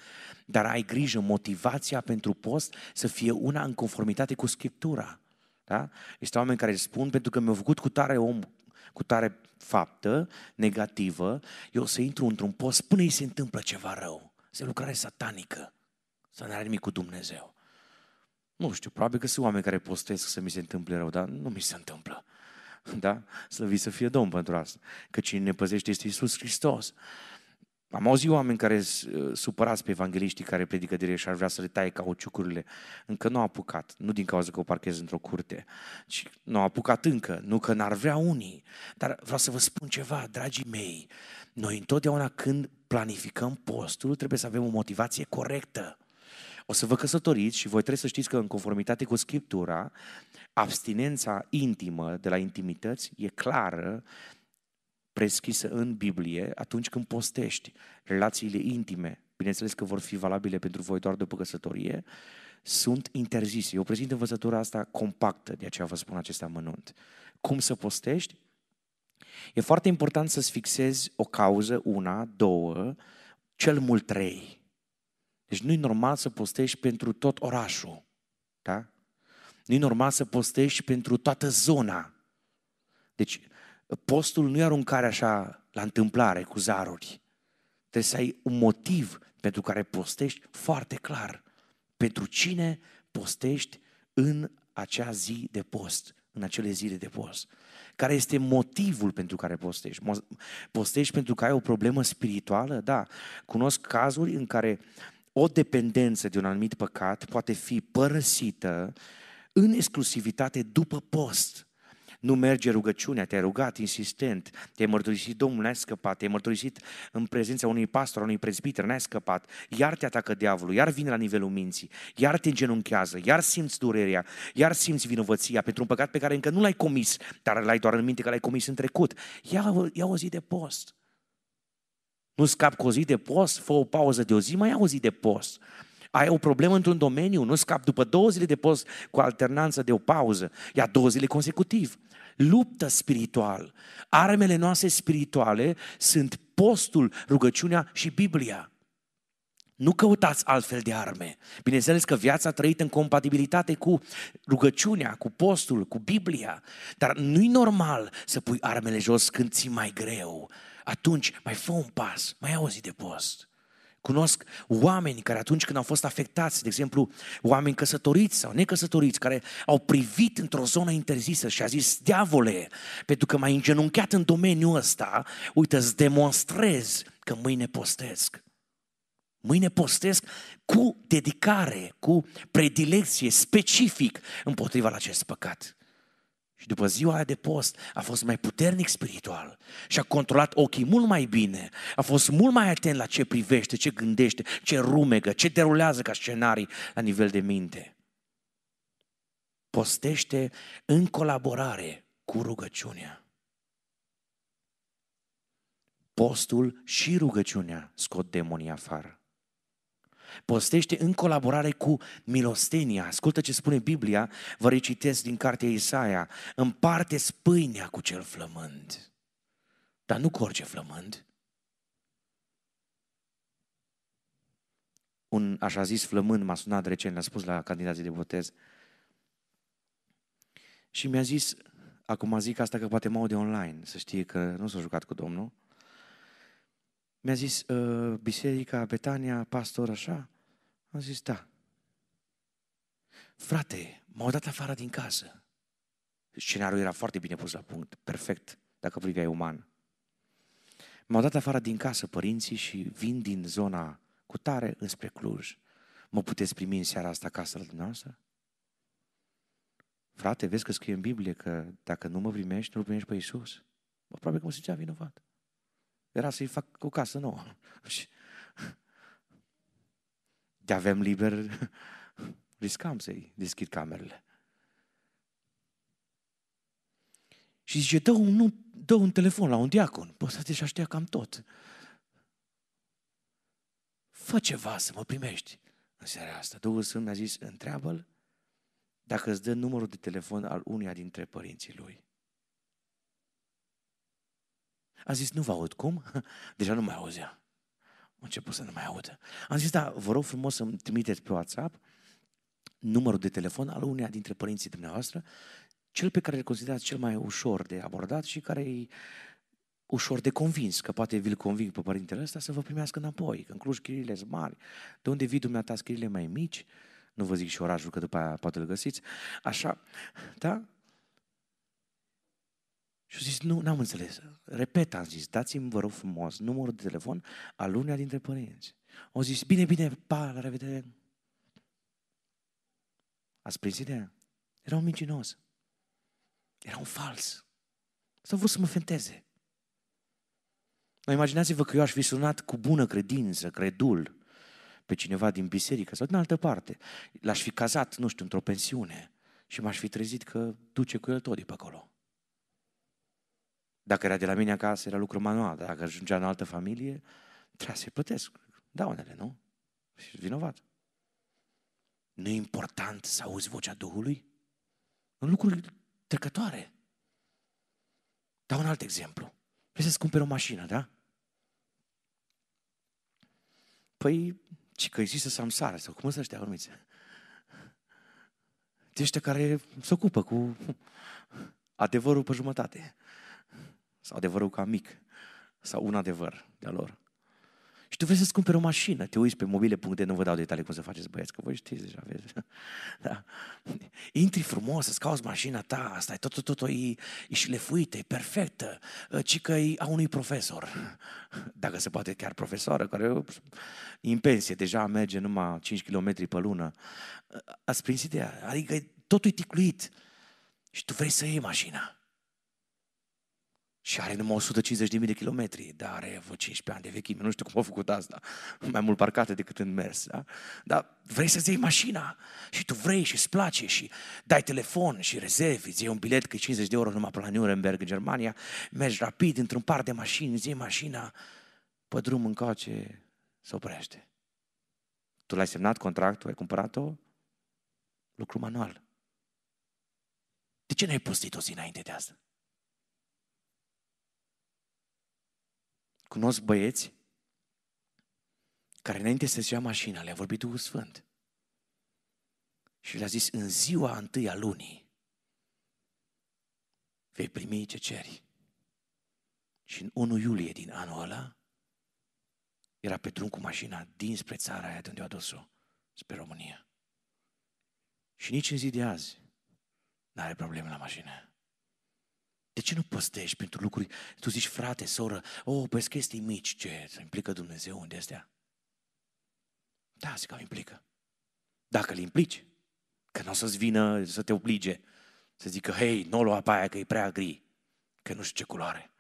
dar ai grijă, motivația pentru post să fie una în conformitate cu Scriptura. Da? Este oameni care spun, pentru că mi-au făcut cu tare om, cu tare faptă negativă, eu să intru într-un post până îi se întâmplă ceva rău. Este lucrare satanică. Să nu are nimic cu Dumnezeu. Nu știu, probabil că sunt oameni care postesc să mi se întâmple rău, dar nu mi se întâmplă. Da? Slăvit să fie Domn pentru asta. Că cine ne păzește este Isus Hristos. Am auzit oameni care sunt uh, supărați pe evangeliștii care predică direct și ar vrea să le taie cauciucurile. Încă nu au apucat, nu din cauza că o parchez într-o curte, ci nu au apucat încă, nu că n-ar vrea unii. Dar vreau să vă spun ceva, dragii mei, noi întotdeauna când planificăm postul, trebuie să avem o motivație corectă. O să vă căsătoriți și voi trebuie să știți că în conformitate cu Scriptura, abstinența intimă de la intimități e clară, preschisă în Biblie atunci când postești. Relațiile intime, bineînțeles că vor fi valabile pentru voi doar după căsătorie, sunt interzise. Eu prezint învățătura asta compactă, de aceea vă spun acest amănunt. Cum să postești? E foarte important să-ți fixezi o cauză, una, două, cel mult trei. Deci nu e normal să postești pentru tot orașul. Da? Nu e normal să postești pentru toată zona. Deci postul nu e aruncare așa la întâmplare cu zaruri. Trebuie să ai un motiv pentru care postești foarte clar. Pentru cine postești în acea zi de post, în acele zile de post. Care este motivul pentru care postești? Postești pentru că ai o problemă spirituală? Da. Cunosc cazuri în care o dependență de un anumit păcat poate fi părăsită în exclusivitate după post. Nu merge rugăciunea, te-ai rugat insistent, te-ai mărturisit, Domnul n-ai scăpat, te-ai mărturisit în prezența unui pastor, unui prezbiter, n-ai scăpat, iar te atacă diavolul, iar vine la nivelul minții, iar te îngenunchează, iar simți durerea, iar simți vinovăția pentru un păcat pe care încă nu l-ai comis, dar l-ai doar în minte că l-ai comis în trecut. Ia, ia o zi de post. Nu scap cu o zi de post, fă o pauză de o zi, mai ia o zi de post. Ai o problemă într-un domeniu, nu scap după două zile de post cu alternanță de o pauză, ia două zile consecutiv. Luptă spiritual. Armele noastre spirituale sunt postul, rugăciunea și Biblia. Nu căutați altfel de arme. Bineînțeles că viața trăită în compatibilitate cu rugăciunea, cu postul, cu Biblia. Dar nu-i normal să pui armele jos când ți mai greu. Atunci mai fă un pas, mai auzi de post. Cunosc oameni care atunci când au fost afectați, de exemplu, oameni căsătoriți sau necăsătoriți, care au privit într-o zonă interzisă și a zis, diavole, pentru că m-ai îngenunchiat în domeniul ăsta, uite, îți demonstrez că mâine postesc. Mâine postesc cu dedicare, cu predilecție specific împotriva la acest păcat. Și după ziua aia de post a fost mai puternic spiritual și a controlat ochii mult mai bine, a fost mult mai atent la ce privește, ce gândește, ce rumegă, ce derulează ca scenarii la nivel de minte. Postește în colaborare cu rugăciunea. Postul și rugăciunea scot demonii afară. Postește în colaborare cu milostenia. Ascultă ce spune Biblia, vă recitesc din cartea Isaia. Împarte spâinea cu cel flămând. Dar nu cu orice flămând. Un așa zis flămând m-a sunat recent, a spus la candidații de botez. Și mi-a zis, acum zic asta că poate mă de online, să știe că nu s-a jucat cu Domnul mi-a zis, uh, biserica, Betania, pastor, așa? Am zis, da. Frate, m-au dat afară din casă. Scenariul era foarte bine pus la punct, perfect, dacă priveai uman. M-au dat afară din casă părinții și vin din zona cu tare înspre Cluj. Mă puteți primi în seara asta acasă la dumneavoastră? Frate, vezi că scrie în Biblie că dacă nu mă primești, nu-L primești pe Iisus. Bă, probabil că mă simțea vinovat. Era să-i fac o casă nouă. Și de avem liber, riscam să-i deschid camerele. Și zice, dă un, nu, dă un telefon la un diacon. Bă, să și știa cam tot. Fă ceva să mă primești în seara asta. Duhul Sfânt mi-a zis, întreabă-l dacă îți dă numărul de telefon al unuia dintre părinții lui. A zis, nu vă aud. Cum? Deja nu mai auzea. A început să nu mai audă. Am zis, da, vă rog frumos să-mi trimiteți pe WhatsApp numărul de telefon al uneia dintre părinții dumneavoastră, cel pe care îl considerați cel mai ușor de abordat și care e ușor de convins, că poate vi-l conving pe părintele ăsta să vă primească înapoi. Că în Cluj chirile sunt mari. De unde vii dumneata chirile mai mici? Nu vă zic și orașul, că după aia poate îl găsiți. Așa, da? Și au zis, nu, n-am înțeles. Repet, am zis, dați-mi, vă rog frumos, numărul de telefon al uneia dintre părinți. Au zis, bine, bine, pa, la revedere. Ați prins ideea? Era un mincinos. Era un fals. S-a vrut să mă fenteze. Imaginați-vă că eu aș fi sunat cu bună credință, credul, pe cineva din biserică sau din altă parte. L-aș fi cazat, nu știu, într-o pensiune și m-aș fi trezit că duce cu el tot de pe acolo. Dacă era de la mine acasă, era lucru manual. Dacă ajungea în altă familie, trebuia să-i plătesc daunele, nu? Și vinovat. Nu e important să auzi vocea Duhului? În lucruri trecătoare. Dau un alt exemplu. Vrei să-ți cumperi o mașină, da? Păi, ci că există samsare, sau cum să ăștia urmiți? De ăștia care se ocupă cu adevărul pe jumătate. Sau adevărul ca mic. Sau un adevăr de-a lor. Și tu vrei să-ți cumperi o mașină, te uiți pe mobile.de, nu vă dau detalii cum să faceți băieți, că voi știți deja, vezi. Da. Intri frumos, să-ți cauți mașina ta, asta e tot, tot, tot, e, e și șlefuită, e perfectă, ci că e a unui profesor, dacă se poate chiar profesoară, care e în pensie, deja merge numai 5 km pe lună. Ați prins ideea? Adică totul e ticluit și tu vrei să iei mașina. Și are numai 150.000 de kilometri, dar are vreo 15 ani de vechime. Nu știu cum a făcut asta. Mai mult parcate decât în mers. Da? Dar vrei să-ți iei mașina și tu vrei și îți place și dai telefon și rezervi, îți iei un bilet că 50 de euro numai pe la Nuremberg în Germania, mergi rapid într-un par de mașini, îți iei mașina, pe drum încoace, se oprește. Tu l-ai semnat contractul, ai cumpărat-o? Lucru manual. De ce n-ai postit o zi înainte de asta? Cunosc băieți care înainte să-și ia mașina, le-a vorbit Duhul Sfânt. Și le-a zis, în ziua întâi a lunii vei primi ce ceri. Și în 1 iulie din anul ăla era pe drum cu mașina dinspre țara aia de unde a dus-o, spre România. Și nici în zi de azi n-are probleme la mașină. De ce nu postești pentru lucruri? Tu zici, frate, soră, oh, pe chestii mici, ce? Să implică Dumnezeu unde astea? Da, zic că implică. Dacă îl implici, că nu o să-ți vină să te oblige, să zică, hei, nu o lua pe aia că e prea gri, că nu știu ce culoare.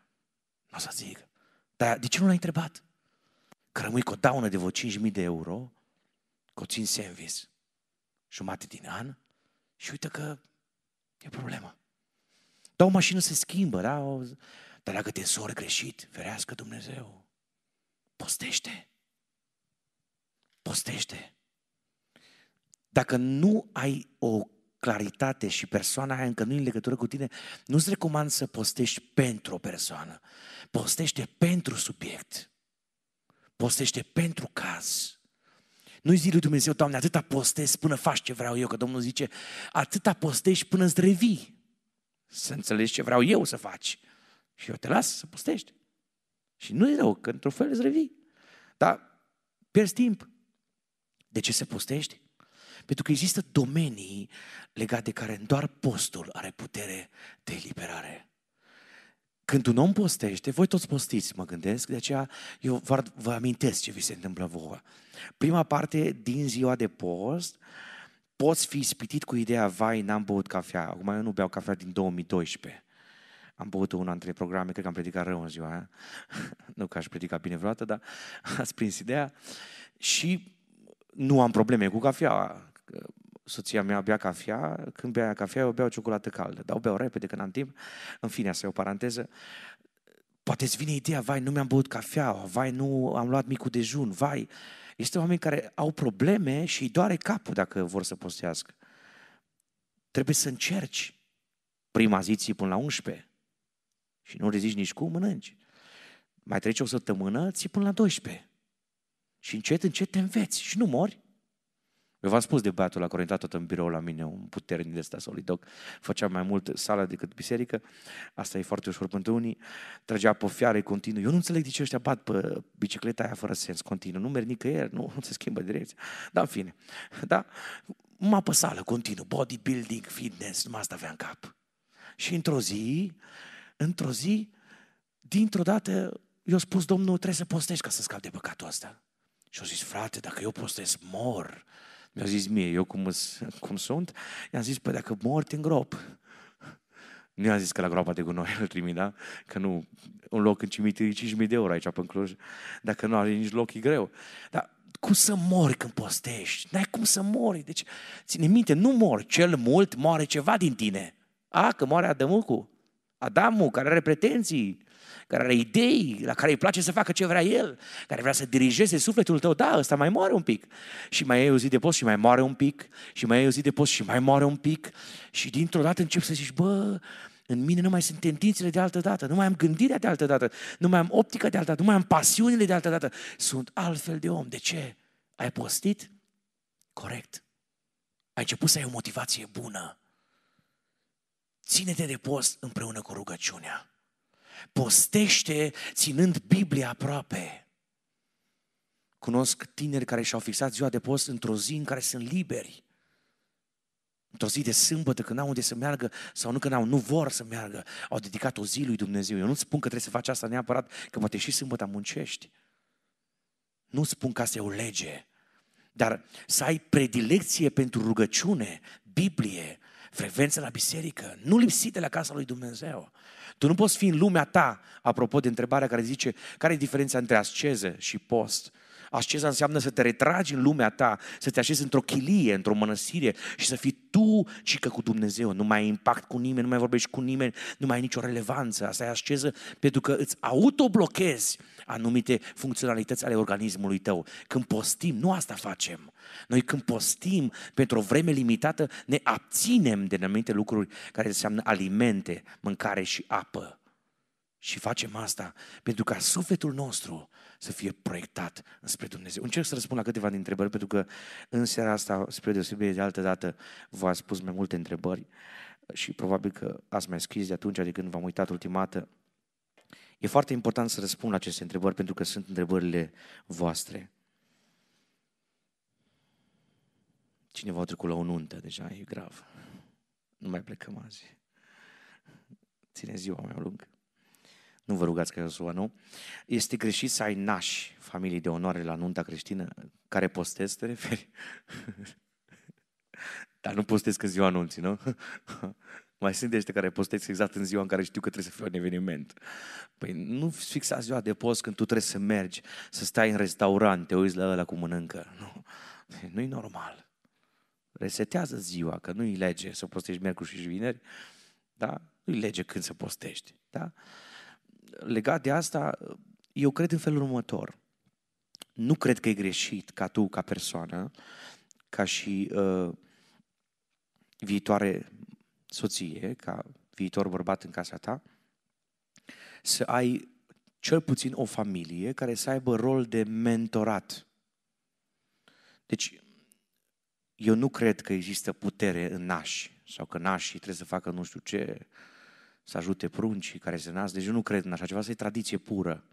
Nu o să zic. Dar de ce nu l-ai întrebat? Că rămâi cu o daună de vreo 5.000 de euro, că o țin service jumate din an și uite că e problemă. Dar o mașină se schimbă, da? Dar dacă te însori greșit, ferească Dumnezeu. Postește. Postește. Dacă nu ai o claritate și persoana aia încă nu e în legătură cu tine, nu-ți recomand să postești pentru o persoană. Postește pentru subiect. Postește pentru caz. Nu-i zi lui Dumnezeu, Doamne, atâta postezi până faci ce vreau eu, că Domnul zice, atâta postești până îți revii să înțelegi ce vreau eu să faci. Și eu te las să postești. Și nu e rău, că într-un fel îți revii. Dar pierzi timp. De ce se postești? Pentru că există domenii legate de care doar postul are putere de eliberare. Când un om postește, voi toți postiți, mă gândesc, de aceea eu vă, vă amintesc ce vi se întâmplă vouă. Prima parte din ziua de post poți fi ispitit cu ideea, vai, n-am băut cafea. Acum eu nu beau cafea din 2012. Am băut una între programe, cred că am predicat rău în ziua aia. nu că aș predica bine vreodată, dar ați prins ideea. Și nu am probleme cu cafea. Soția mea bea cafea, când bea cafea, eu beau ciocolată caldă. Dar o beau repede, când am timp. În fine, asta e o paranteză. Poate îți vine ideea, vai, nu mi-am băut cafea, vai, nu am luat micul dejun, vai. Este oameni care au probleme și îi doare capul dacă vor să postească. Trebuie să încerci. Prima zi ții până la 11 și nu rezici nici cum, mănânci. Mai trece o săptămână, ții până la 12. Și încet, încet te înveți și nu mori. Eu v-am spus de băiatul la care a intrat tot în birou la mine, un puternic de ăsta solidoc, făcea mai mult sală decât biserică, asta e foarte ușor pentru unii, trăgea pe fiare continuu. Eu nu înțeleg de ce ăștia bat pe bicicleta aia fără sens continuu, nu merg nicăieri, nu, nu se schimbă direcția. Dar în fine, da? Mă pe sală continuu, bodybuilding, fitness, numai asta avea în cap. Și într-o zi, într-o zi, dintr-o dată, i-a spus Domnul, trebuie să postești ca să scapi de păcatul ăsta. Și a zis, frate, dacă eu postez, mor. Mi-a zis mie, eu cum, cum sunt, i-am zis, păi dacă mor, te îngrop. Nu i-am zis că la groapa de gunoi îl trimit, da? Că nu, un loc în cimitir e 5.000 de euro aici pe Cluj. Dacă nu are nici loc, e greu. Dar cum să mori când postești? N-ai cum să mori. Deci, ține minte, nu mor. Cel mult moare ceva din tine. A, că moare Adămucu. Adamul, care are pretenții, care are idei, la care îi place să facă ce vrea el, care vrea să dirigeze sufletul tău, da, ăsta mai moare un pic. Și mai e o zi de post și mai moare un pic, și mai e o zi de post și mai moare un pic. Și dintr-o dată încep să zici, bă, în mine nu mai sunt tendințele de altă dată, nu mai am gândirea de altă dată, nu mai am optica de altă dată, nu mai am pasiunile de altă dată. Sunt altfel de om. De ce? Ai postit? Corect. Ai început să ai o motivație bună. Ține-te de post împreună cu rugăciunea. Postește ținând Biblia aproape. Cunosc tineri care și-au fixat ziua de post într-o zi în care sunt liberi. Într-o zi de sâmbătă, când au unde să meargă, sau nu când au, nu vor să meargă, au dedicat o zi lui Dumnezeu. Eu nu spun că trebuie să faci asta neapărat, că poate și sâmbătă muncești. Nu spun că asta e o lege, dar să ai predilecție pentru rugăciune, Biblie, frecvență la biserică, nu lipsit de la casa lui Dumnezeu. Tu nu poți fi în lumea ta, apropo de întrebarea care zice, care e diferența între asceză și post? Asceza înseamnă să te retragi în lumea ta, să te așezi într-o chilie, într-o mănăstire și să fii tu cică cu Dumnezeu. Nu mai ai impact cu nimeni, nu mai vorbești cu nimeni, nu mai ai nicio relevanță. Asta e asceză pentru că îți autoblochezi anumite funcționalități ale organismului tău. Când postim, nu asta facem. Noi când postim pentru o vreme limitată, ne abținem de anumite lucruri care înseamnă alimente, mâncare și apă. Și facem asta pentru ca sufletul nostru să fie proiectat înspre Dumnezeu. Încerc să răspund la câteva dintre întrebări, pentru că în seara asta, spre deosebire de altă dată, v-ați spus mai multe întrebări și probabil că ați mai scris de atunci de când v-am uitat ultima dată. E foarte important să răspund la aceste întrebări pentru că sunt întrebările voastre. Cineva a trecut la o nuntă, deja e grav. Nu mai plecăm azi. Ține ziua mai lungă. Nu vă rugați că Iosua, nu? Este greșit să ai nași familii de onoare la nunta creștină care postez, te referi? Dar nu postez că ziua anunții, nu? Mai sunt ăștia care postez exact în ziua în care știu că trebuie să fie un eveniment. Păi nu fixa ziua de post când tu trebuie să mergi, să stai în restaurant, te uiți la ăla cum mănâncă. Nu, nu-i normal. Resetează ziua, că nu-i lege să postești miercuri și vineri, da? Nu-i lege când să postești, da? legat de asta, eu cred în felul următor. Nu cred că e greșit ca tu, ca persoană, ca și uh, viitoare soție, ca viitor bărbat în casa ta, să ai cel puțin o familie care să aibă rol de mentorat. Deci, eu nu cred că există putere în nași sau că nașii trebuie să facă nu știu ce, să ajute pruncii care se nasc. Deci eu nu cred în așa ceva, asta e tradiție pură.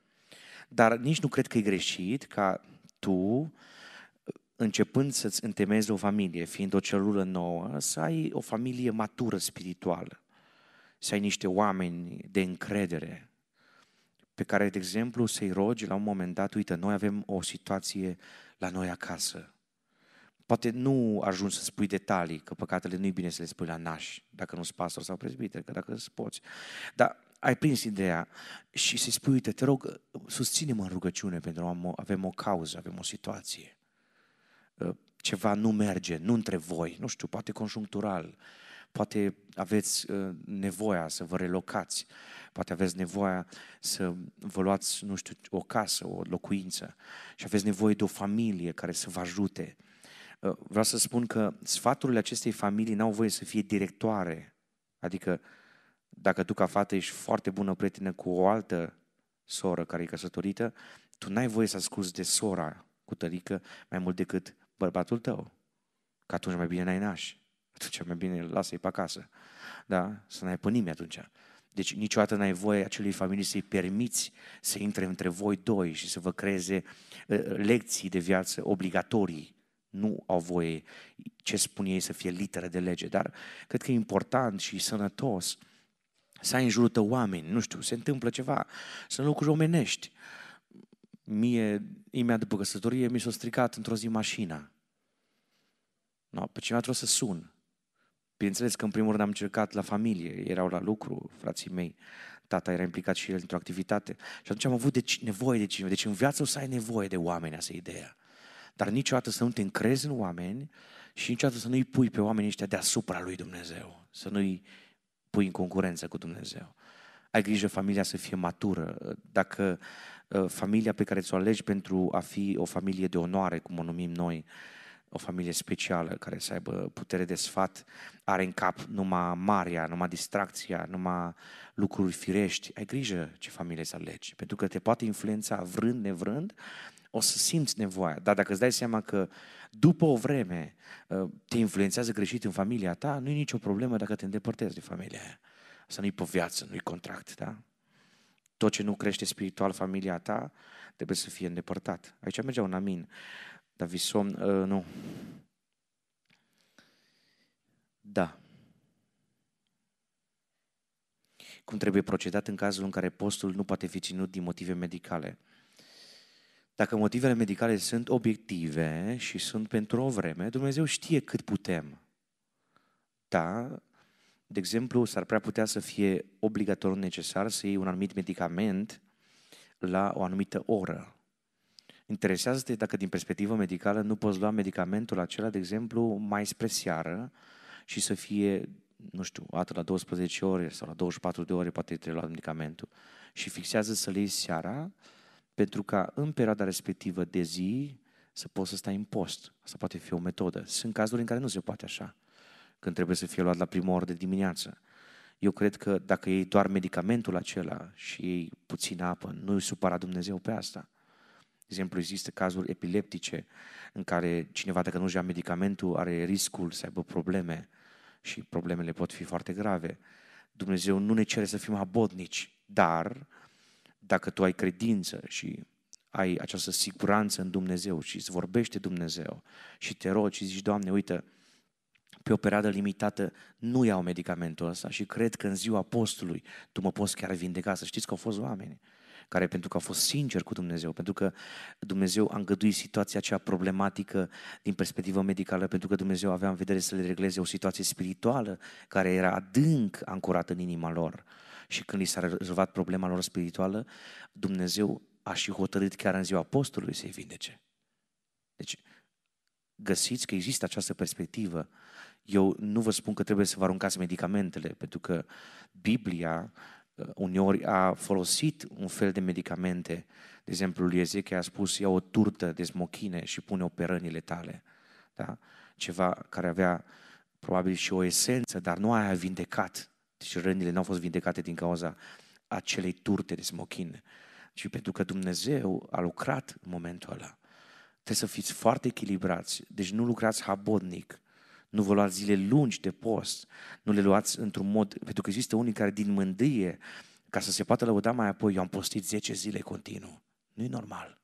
Dar nici nu cred că e greșit ca tu, începând să-ți întemezi o familie, fiind o celulă nouă, să ai o familie matură spirituală. Să ai niște oameni de încredere pe care, de exemplu, să-i rogi la un moment dat, uite, noi avem o situație la noi acasă. Poate nu ajungi să spui detalii, că păcatele nu-i bine să le spui la naș, dacă nu-s pastor sau prezbiter, că dacă îți poți. Dar ai prins ideea și să-i spui, uite, te rog, susține-mă în rugăciune pentru că avem o cauză, avem o situație. Ă, ceva nu merge, nu între voi, nu știu, poate conjunctural, poate aveți ă, nevoia să vă relocați, poate aveți nevoia să vă luați, nu știu, o casă, o locuință. Și aveți nevoie de o familie care să vă ajute. Ă, vreau să spun că sfaturile acestei familii n-au voie să fie directoare, adică dacă tu ca fată ești foarte bună prietenă cu o altă soră care e căsătorită, tu n-ai voie să asculți de sora cu tărică mai mult decât bărbatul tău. Că atunci mai bine n-ai naș. Atunci mai bine lasă-i pe acasă. Da? Să n-ai pe nimeni atunci. Deci niciodată n-ai voie acelui familii să-i permiți să intre între voi doi și să vă creeze uh, lecții de viață obligatorii. Nu au voie ce spun ei să fie literă de lege, dar cred că e important și sănătos să ai în jurul tău oameni, nu știu, se întâmplă ceva, sunt lucruri omenești. Mie, imediat după căsătorie, mi s-a stricat într-o zi mașina. No, pe cineva trebuie să sun. Bineînțeles că în primul rând am încercat la familie, erau la lucru, frații mei, tata era implicat și el într-o activitate. Și atunci am avut de, nevoie de cineva. Deci în viață o să ai nevoie de oameni, asta e ideea. Dar niciodată să nu te încrezi în oameni și niciodată să nu-i pui pe oamenii ăștia deasupra lui Dumnezeu. Să nu-i pui în concurență cu Dumnezeu. Ai grijă familia să fie matură. Dacă ă, familia pe care ți-o alegi pentru a fi o familie de onoare, cum o numim noi, o familie specială care să aibă putere de sfat, are în cap numai marea, numai distracția, numai lucruri firești. Ai grijă ce familie să alegi, pentru că te poate influența vrând, nevrând, o să simți nevoia. Dar dacă îți dai seama că după o vreme ă, te influențează greșit în familia ta, nu e nicio problemă dacă te îndepărtezi de familia aia. Asta nu-i pe viață, nu-i contract, da? Tot ce nu crește spiritual familia ta trebuie să fie îndepărtat. Aici mergea un amin. Dar visom, uh, nu. Da. Cum trebuie procedat în cazul în care postul nu poate fi ținut din motive medicale? Dacă motivele medicale sunt obiective și sunt pentru o vreme, Dumnezeu știe cât putem. Da, de exemplu, s-ar prea putea să fie obligatoriu necesar să iei un anumit medicament la o anumită oră. Interesează-te dacă din perspectivă medicală nu poți lua medicamentul acela, de exemplu, mai spre seară și să fie, nu știu, atât la 12 ore sau la 24 de ore poate trebuie lua medicamentul. Și fixează să le iei seara pentru ca în perioada respectivă de zi să poți să stai în post. Asta poate fi o metodă. Sunt cazuri în care nu se poate așa, când trebuie să fie luat la prima oră de dimineață. Eu cred că dacă iei doar medicamentul acela și iei puțină apă, nu îi supăra Dumnezeu pe asta. De exemplu, există cazuri epileptice în care cineva, dacă nu-și ia medicamentul, are riscul să aibă probleme și problemele pot fi foarte grave. Dumnezeu nu ne cere să fim abodnici, dar dacă tu ai credință și ai această siguranță în Dumnezeu și îți vorbește Dumnezeu și te rogi și zici, Doamne, uite, pe o perioadă limitată nu iau medicamentul ăsta și cred că în ziua postului tu mă poți chiar vindeca. Să știți că au fost oameni care pentru că au fost sinceri cu Dumnezeu, pentru că Dumnezeu a îngăduit situația aceea problematică din perspectivă medicală, pentru că Dumnezeu avea în vedere să le regleze o situație spirituală care era adânc ancorată în inima lor. Și când li s-a rezolvat problema lor spirituală, Dumnezeu a și hotărât chiar în ziua apostolului să-i vindece. Deci, găsiți că există această perspectivă. Eu nu vă spun că trebuie să vă aruncați medicamentele, pentru că Biblia uh, uneori a folosit un fel de medicamente. De exemplu, lui Ezechia a spus, ia o turtă de smochine și pune-o pe rănile tale. Da? Ceva care avea probabil și o esență, dar nu aia a vindecat. Deci rănile nu au fost vindecate din cauza acelei turte de smochin, ci pentru că Dumnezeu a lucrat în momentul ăla. Trebuie să fiți foarte echilibrați, deci nu lucrați habodnic, nu vă luați zile lungi de post, nu le luați într-un mod, pentru că există unii care din mândrie, ca să se poată lăuda mai apoi, eu am postit 10 zile continuu. Nu e normal.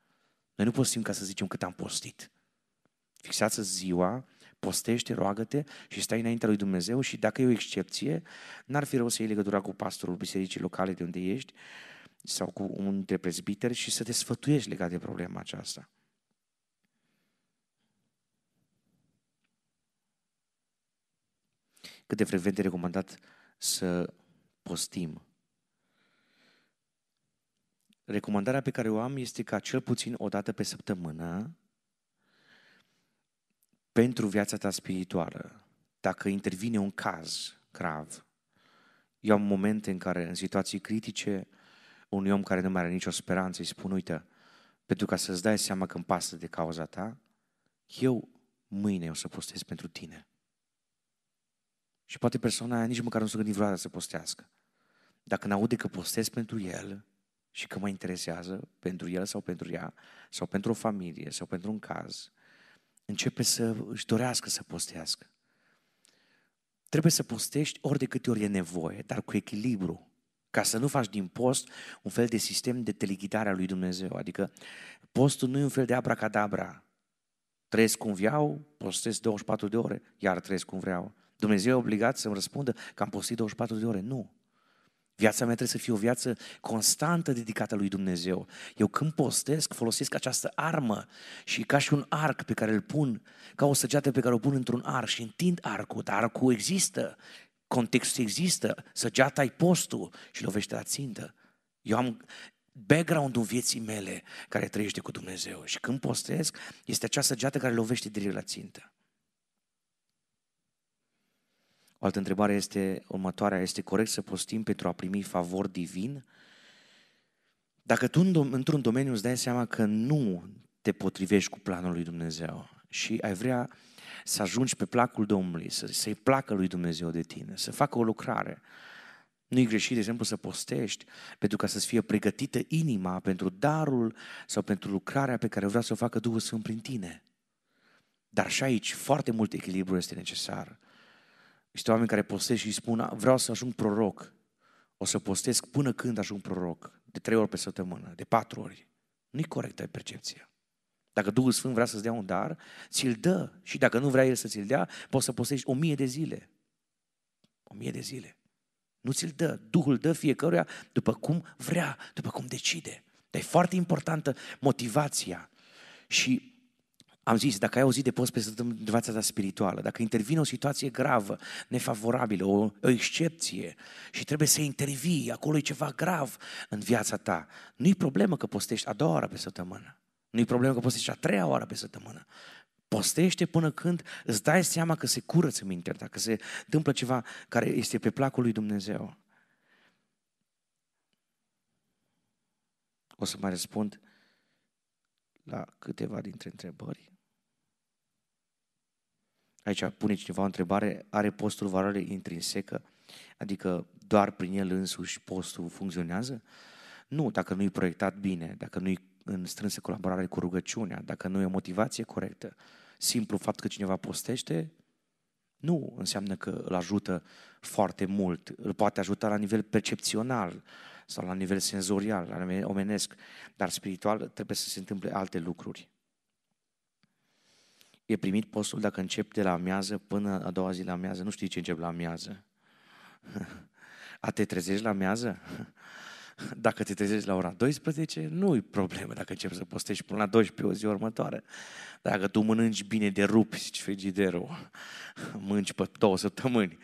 Noi nu postim ca să zicem cât am postit. Fixați ziua, postește, roagă-te și stai înaintea lui Dumnezeu și dacă e o excepție, n-ar fi rău să iei legătura cu pastorul bisericii locale de unde ești sau cu un dintre prezbiteri și să te sfătuiești legat de problema aceasta. Cât de frecvent e recomandat să postim. Recomandarea pe care o am este ca cel puțin o dată pe săptămână pentru viața ta spirituală, dacă intervine un caz grav, eu am momente în care, în situații critice, unui om care nu mai are nicio speranță îi spun, uite, pentru ca să-ți dai seama că îmi pasă de cauza ta, eu mâine o să postez pentru tine. Și poate persoana aia nici măcar nu se gândi vreodată să postească. Dacă n-aude că postez pentru el și că mă interesează pentru el sau pentru ea, sau pentru o familie, sau pentru un caz, începe să își dorească să postească. Trebuie să postești ori de câte ori e nevoie, dar cu echilibru, ca să nu faci din post un fel de sistem de teleghitare a lui Dumnezeu. Adică postul nu e un fel de abracadabra. Trăiesc cum vreau, postez 24 de ore, iar trăiesc cum vreau. Dumnezeu e obligat să-mi răspundă că am postit 24 de ore. Nu. Viața mea trebuie să fie o viață constantă dedicată lui Dumnezeu. Eu când postesc, folosesc această armă și ca și un arc pe care îl pun, ca o săgeată pe care o pun într-un arc și întind arcul, dar arcul există, contextul există, săgeata ai postul și lovește la țintă. Eu am background-ul vieții mele care trăiește cu Dumnezeu și când postesc, este acea săgeată care lovește direct la țintă. O altă întrebare este următoarea. Este corect să postim pentru a primi favor divin? Dacă tu într-un domeniu îți dai seama că nu te potrivești cu planul lui Dumnezeu și ai vrea să ajungi pe placul Domnului, să, să-i placă lui Dumnezeu de tine, să facă o lucrare, nu e greșit, de exemplu, să postești pentru ca să-ți fie pregătită inima pentru darul sau pentru lucrarea pe care vrea să o facă Duhul Sfânt prin tine. Dar și aici foarte mult echilibru este necesar. Este oameni care postez și spun, vreau să ajung proroc. O să postez până când ajung proroc. De trei ori pe săptămână, de patru ori. Nu-i corectă percepția. Dacă Duhul Sfânt vrea să-ți dea un dar, ți-l dă. Și dacă nu vrea El să ți-l dea, poți să postești o mie de zile. O mie de zile. Nu ți-l dă. Duhul dă fiecăruia după cum vrea, după cum decide. Dar e foarte importantă motivația. Și am zis, dacă ai auzit de post pe viața ta spirituală, dacă intervine o situație gravă, nefavorabilă, o, o excepție și trebuie să intervii, acolo e ceva grav în viața ta, nu-i problemă că postești a doua oară pe săptămână. Nu-i problemă că postești a treia oară pe săptămână. Postește până când îți dai seama că se curăță mintea ta, că se întâmplă ceva care este pe placul lui Dumnezeu. O să mai răspund la câteva dintre întrebări. Aici pune cineva o întrebare, are postul valoare intrinsecă? Adică doar prin el însuși postul funcționează? Nu, dacă nu e proiectat bine, dacă nu e în strânsă colaborare cu rugăciunea, dacă nu e o motivație corectă. Simplu fapt că cineva postește, nu înseamnă că îl ajută foarte mult. Îl poate ajuta la nivel percepțional sau la nivel senzorial, la nivel omenesc, dar spiritual trebuie să se întâmple alte lucruri. E primit postul dacă încep de la amiază până a doua zi la amiază. Nu știi ce încep la amiază. A te trezești la amiază? Dacă te trezești la ora 12, nu e problemă dacă începi să postești până la 12 o zi următoare. Dacă tu mănânci bine de rupi, zici frigiderul, mânci pe două săptămâni,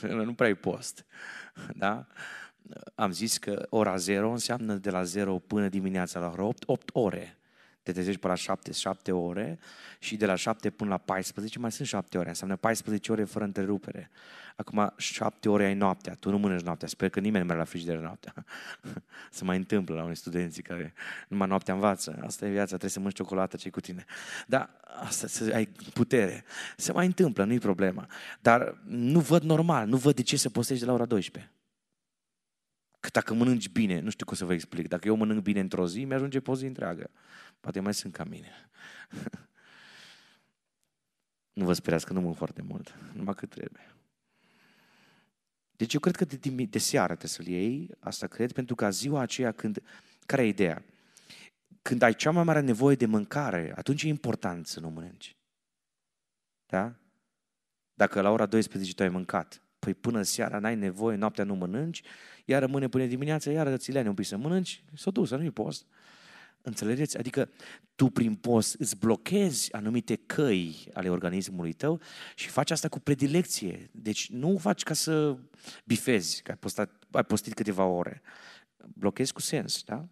nu prea ai post. Da? Am zis că ora 0 înseamnă de la 0 până dimineața la ora 8, 8 ore te trezești până la 7, 7 ore și de la 7 până la 14 mai sunt 7 ore, înseamnă 14 ore fără întrerupere. Acum 7 ore ai noaptea, tu nu mănânci noaptea, sper că nimeni nu merge la frigider noaptea. Se mai întâmplă la unii studenți care numai noaptea învață, asta e viața, trebuie să mănânci ciocolată ce cu tine. Dar asta, să ai putere, se mai întâmplă, nu-i problema. Dar nu văd normal, nu văd de ce să postești de la ora 12. Că dacă mănânci bine, nu știu cum să vă explic, dacă eu mănânc bine într-o zi, mi-ajunge pe o zi întreagă. Poate mai sunt ca mine. nu vă sperați că nu mănânc foarte mult, numai cât trebuie. Deci eu cred că de, de seară trebuie să-l iei, asta cred, pentru că ziua aceea când... Care e ideea? Când ai cea mai mare nevoie de mâncare, atunci e important să nu mănânci. Da? Dacă la ora 12 tu ai mâncat, păi până seara n-ai nevoie, noaptea nu mănânci, iar rămâne până dimineața, iar ți le un pic să mănânci, s-o dus, nu-i post. Înțelegeți? Adică tu prin post îți blochezi anumite căi ale organismului tău și faci asta cu predilecție. Deci nu faci ca să bifezi, că ai, postat, ai postit câteva ore. Blochezi cu sens, da?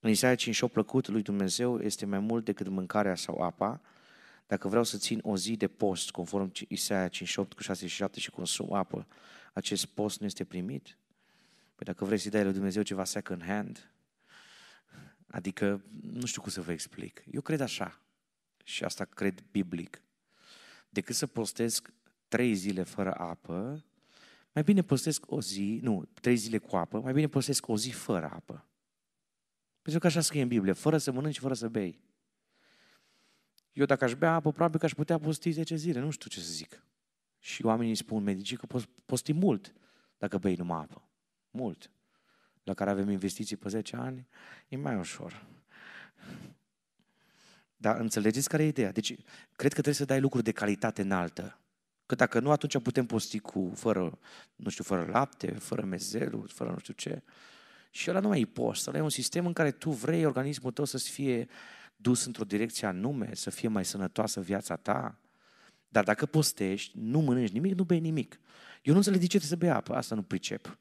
În Isaia 58, plăcut lui Dumnezeu este mai mult decât mâncarea sau apa. Dacă vreau să țin o zi de post, conform Isaia 58 cu 6 și 7 și consum apă, acest post nu este primit? Păi dacă vrei să-i dai lui Dumnezeu ceva second hand, adică nu știu cum să vă explic. Eu cred așa și asta cred biblic. Decât să postesc trei zile fără apă, mai bine postesc o zi, nu, trei zile cu apă, mai bine postesc o zi fără apă. Pentru că așa scrie în Biblie, fără să mănânci, fără să bei. Eu dacă aș bea apă, probabil că aș putea posti 10 zile, nu știu ce să zic. Și oamenii spun medicii că posti mult dacă bei numai apă mult, la care avem investiții pe 10 ani, e mai ușor. Dar înțelegeți care e ideea? Deci, cred că trebuie să dai lucruri de calitate înaltă. Că dacă nu, atunci putem posti cu, fără, nu știu, fără lapte, fără mezelul, fără nu știu ce. Și ăla nu mai e post, ăla e un sistem în care tu vrei organismul tău să fie dus într-o direcție anume, să fie mai sănătoasă viața ta. Dar dacă postești, nu mănânci nimic, nu bei nimic. Eu nu înțeleg de ce trebuie să bei apă, asta nu pricep.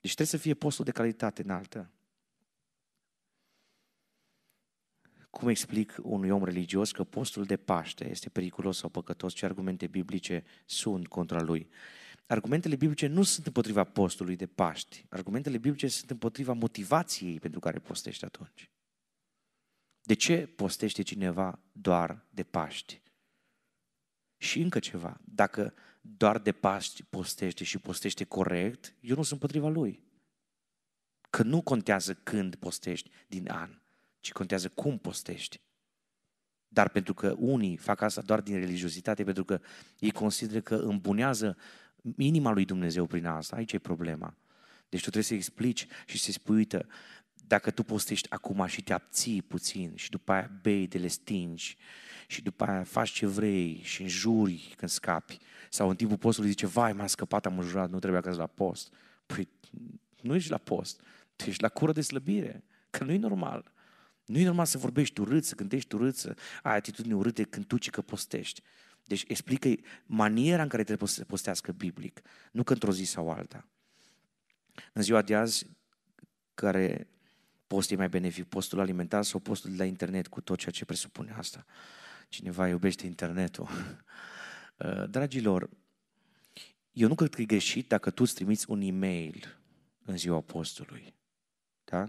Deci trebuie să fie postul de calitate înaltă. Cum explic unui om religios că postul de Paște este periculos sau păcătos? Ce argumente biblice sunt contra lui? Argumentele biblice nu sunt împotriva postului de Paști. Argumentele biblice sunt împotriva motivației pentru care postești atunci. De ce postește cineva doar de Paști? Și încă ceva, dacă doar de Paști postește și postește corect, eu nu sunt împotriva lui. Că nu contează când postești din an, ci contează cum postești. Dar pentru că unii fac asta doar din religiozitate, pentru că ei consideră că îmbunează inima lui Dumnezeu prin asta, aici e problema. Deci tu trebuie să explici și să-i spui, uite, dacă tu postești acum și te abții puțin și după aia bei de le stingi și după aia faci ce vrei și înjuri când scapi sau în timpul postului zice, vai, m-am scăpat, am înjurat, nu trebuia că la post. Păi nu ești la post, tu ești la cură de slăbire, că nu e normal. Nu e normal să vorbești urât, să gândești urât, să ai atitudine urâte când tu ci că postești. Deci explică maniera în care trebuie să postească biblic, nu că într-o zi sau alta. În ziua de azi, care post e mai benefic, postul alimentar sau postul de la internet, cu tot ceea ce presupune asta. Cineva iubește internetul. Uh, dragilor, eu nu cred că e greșit dacă tu îți trimiți un e-mail în ziua postului. Da?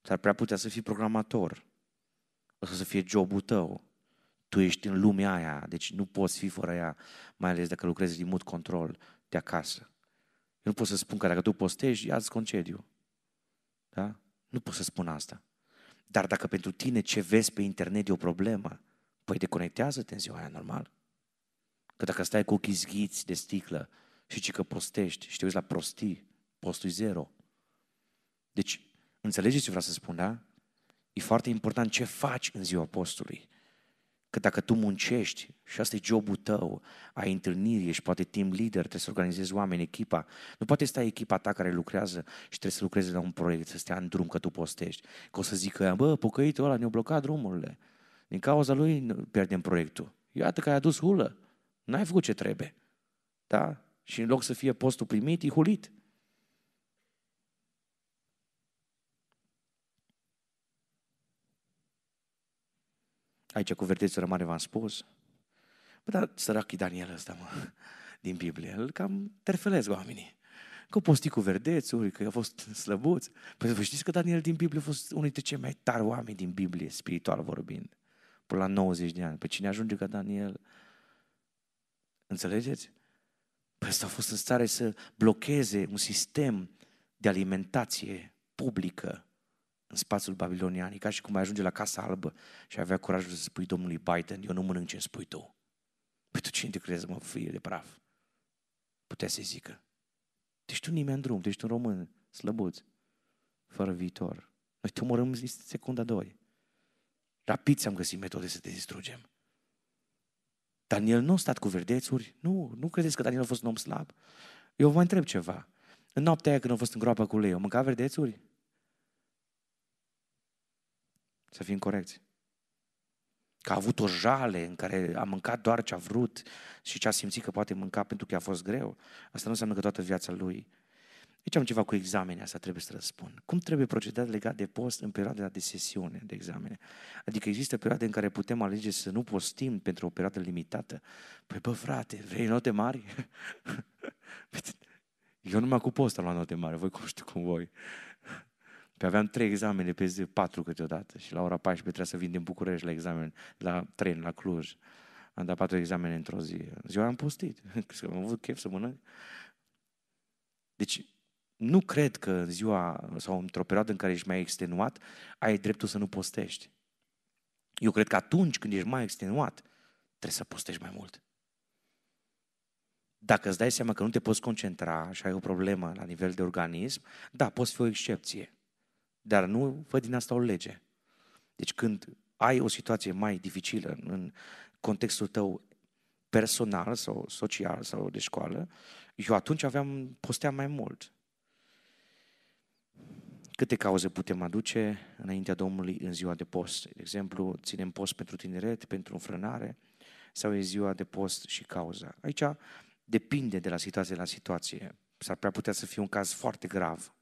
S-ar prea putea să fii programator. O să fie jobul tău. Tu ești în lumea aia, deci nu poți fi fără ea, mai ales dacă lucrezi din mut control de acasă. Eu nu pot să spun că dacă tu postezi, ia-ți concediu. Da? Nu pot să spun asta. Dar dacă pentru tine ce vezi pe internet e o problemă, păi deconectează-te în ziua aia normal. Că dacă stai cu ochii zghiți de sticlă și ci că postești și te uiți la prostii, postul zero. Deci, înțelegeți ce vreau să spun, da? E foarte important ce faci în ziua postului. Că dacă tu muncești și asta e jobul tău, ai întâlniri, ești poate team leader, trebuie să organizezi oameni, echipa. Nu poate sta echipa ta care lucrează și trebuie să lucreze la un proiect, să stea în drum că tu postești. Că o să zică, bă, pocăitul ăla ne-a blocat drumurile. Din cauza lui pierdem proiectul. Iată că ai adus hulă. N-ai făcut ce trebuie. Da? Și în loc să fie postul primit, e hulit. Aici cu verdețul rămare v-am spus. Bă, dar săracii Daniel ăsta, mă, din Biblie, îl cam terfelez oamenii. Că posti cu verdețuri, că a fost slăbuț. Păi vă știți că Daniel din Biblie a fost unul dintre cei mai tari oameni din Biblie, spiritual vorbind. Până la 90 de ani. Pe cine ajunge ca Daniel? Înțelegeți? Păi ăsta a fost în stare să blocheze un sistem de alimentație publică în spațiul babilonian. E ca și cum ai ajunge la Casa Albă și avea curajul să spui domnului Biden, eu nu mănânc ce îmi spui tu. Păi tu cine te crezi, mă, fie de praf? Putea să zică. Deci tu nimeni în drum, tu ești un român slăbuț, fără viitor. Noi te omorâm în secunda doi. Rapid ți-am găsit metode să te distrugem. Daniel nu a stat cu verdețuri. Nu, nu credeți că Daniel a fost un om slab? Eu vă întreb ceva. În noaptea aia când am fost în groapa cu lei, am mâncat verdețuri? Să fim corecți. Că a avut o jale în care a mâncat doar ce a vrut și ce a simțit că poate mânca pentru că a fost greu. Asta nu înseamnă că toată viața lui. Aici am ceva cu examene, asta trebuie să răspund. Cum trebuie procedat legat de post în perioada de sesiune de examene? Adică există perioade în care putem alege să nu postim pentru o perioadă limitată. Păi bă frate, vrei note mari? Eu numai cu post am luat note mari, voi cum știu cum voi. Pe aveam trei examene pe zi, patru câteodată și la ora 14 trebuia să vin din București la examen, la tren, la Cluj. Am dat patru examene într-o zi. Ziua am postit, că am avut chef să mănânc. Deci, nu cred că în ziua sau într-o perioadă în care ești mai extenuat, ai dreptul să nu postești. Eu cred că atunci când ești mai extenuat, trebuie să postești mai mult. Dacă îți dai seama că nu te poți concentra și ai o problemă la nivel de organism, da, poți fi o excepție. Dar nu văd din asta o lege. Deci când ai o situație mai dificilă în contextul tău personal sau social sau de școală, eu atunci aveam, posteam mai mult. Câte cauze putem aduce înaintea Domnului în ziua de post? De exemplu, ținem post pentru tineret, pentru înfrânare, sau e ziua de post și cauza? Aici depinde de la situație la situație. S-ar prea putea să fie un caz foarte grav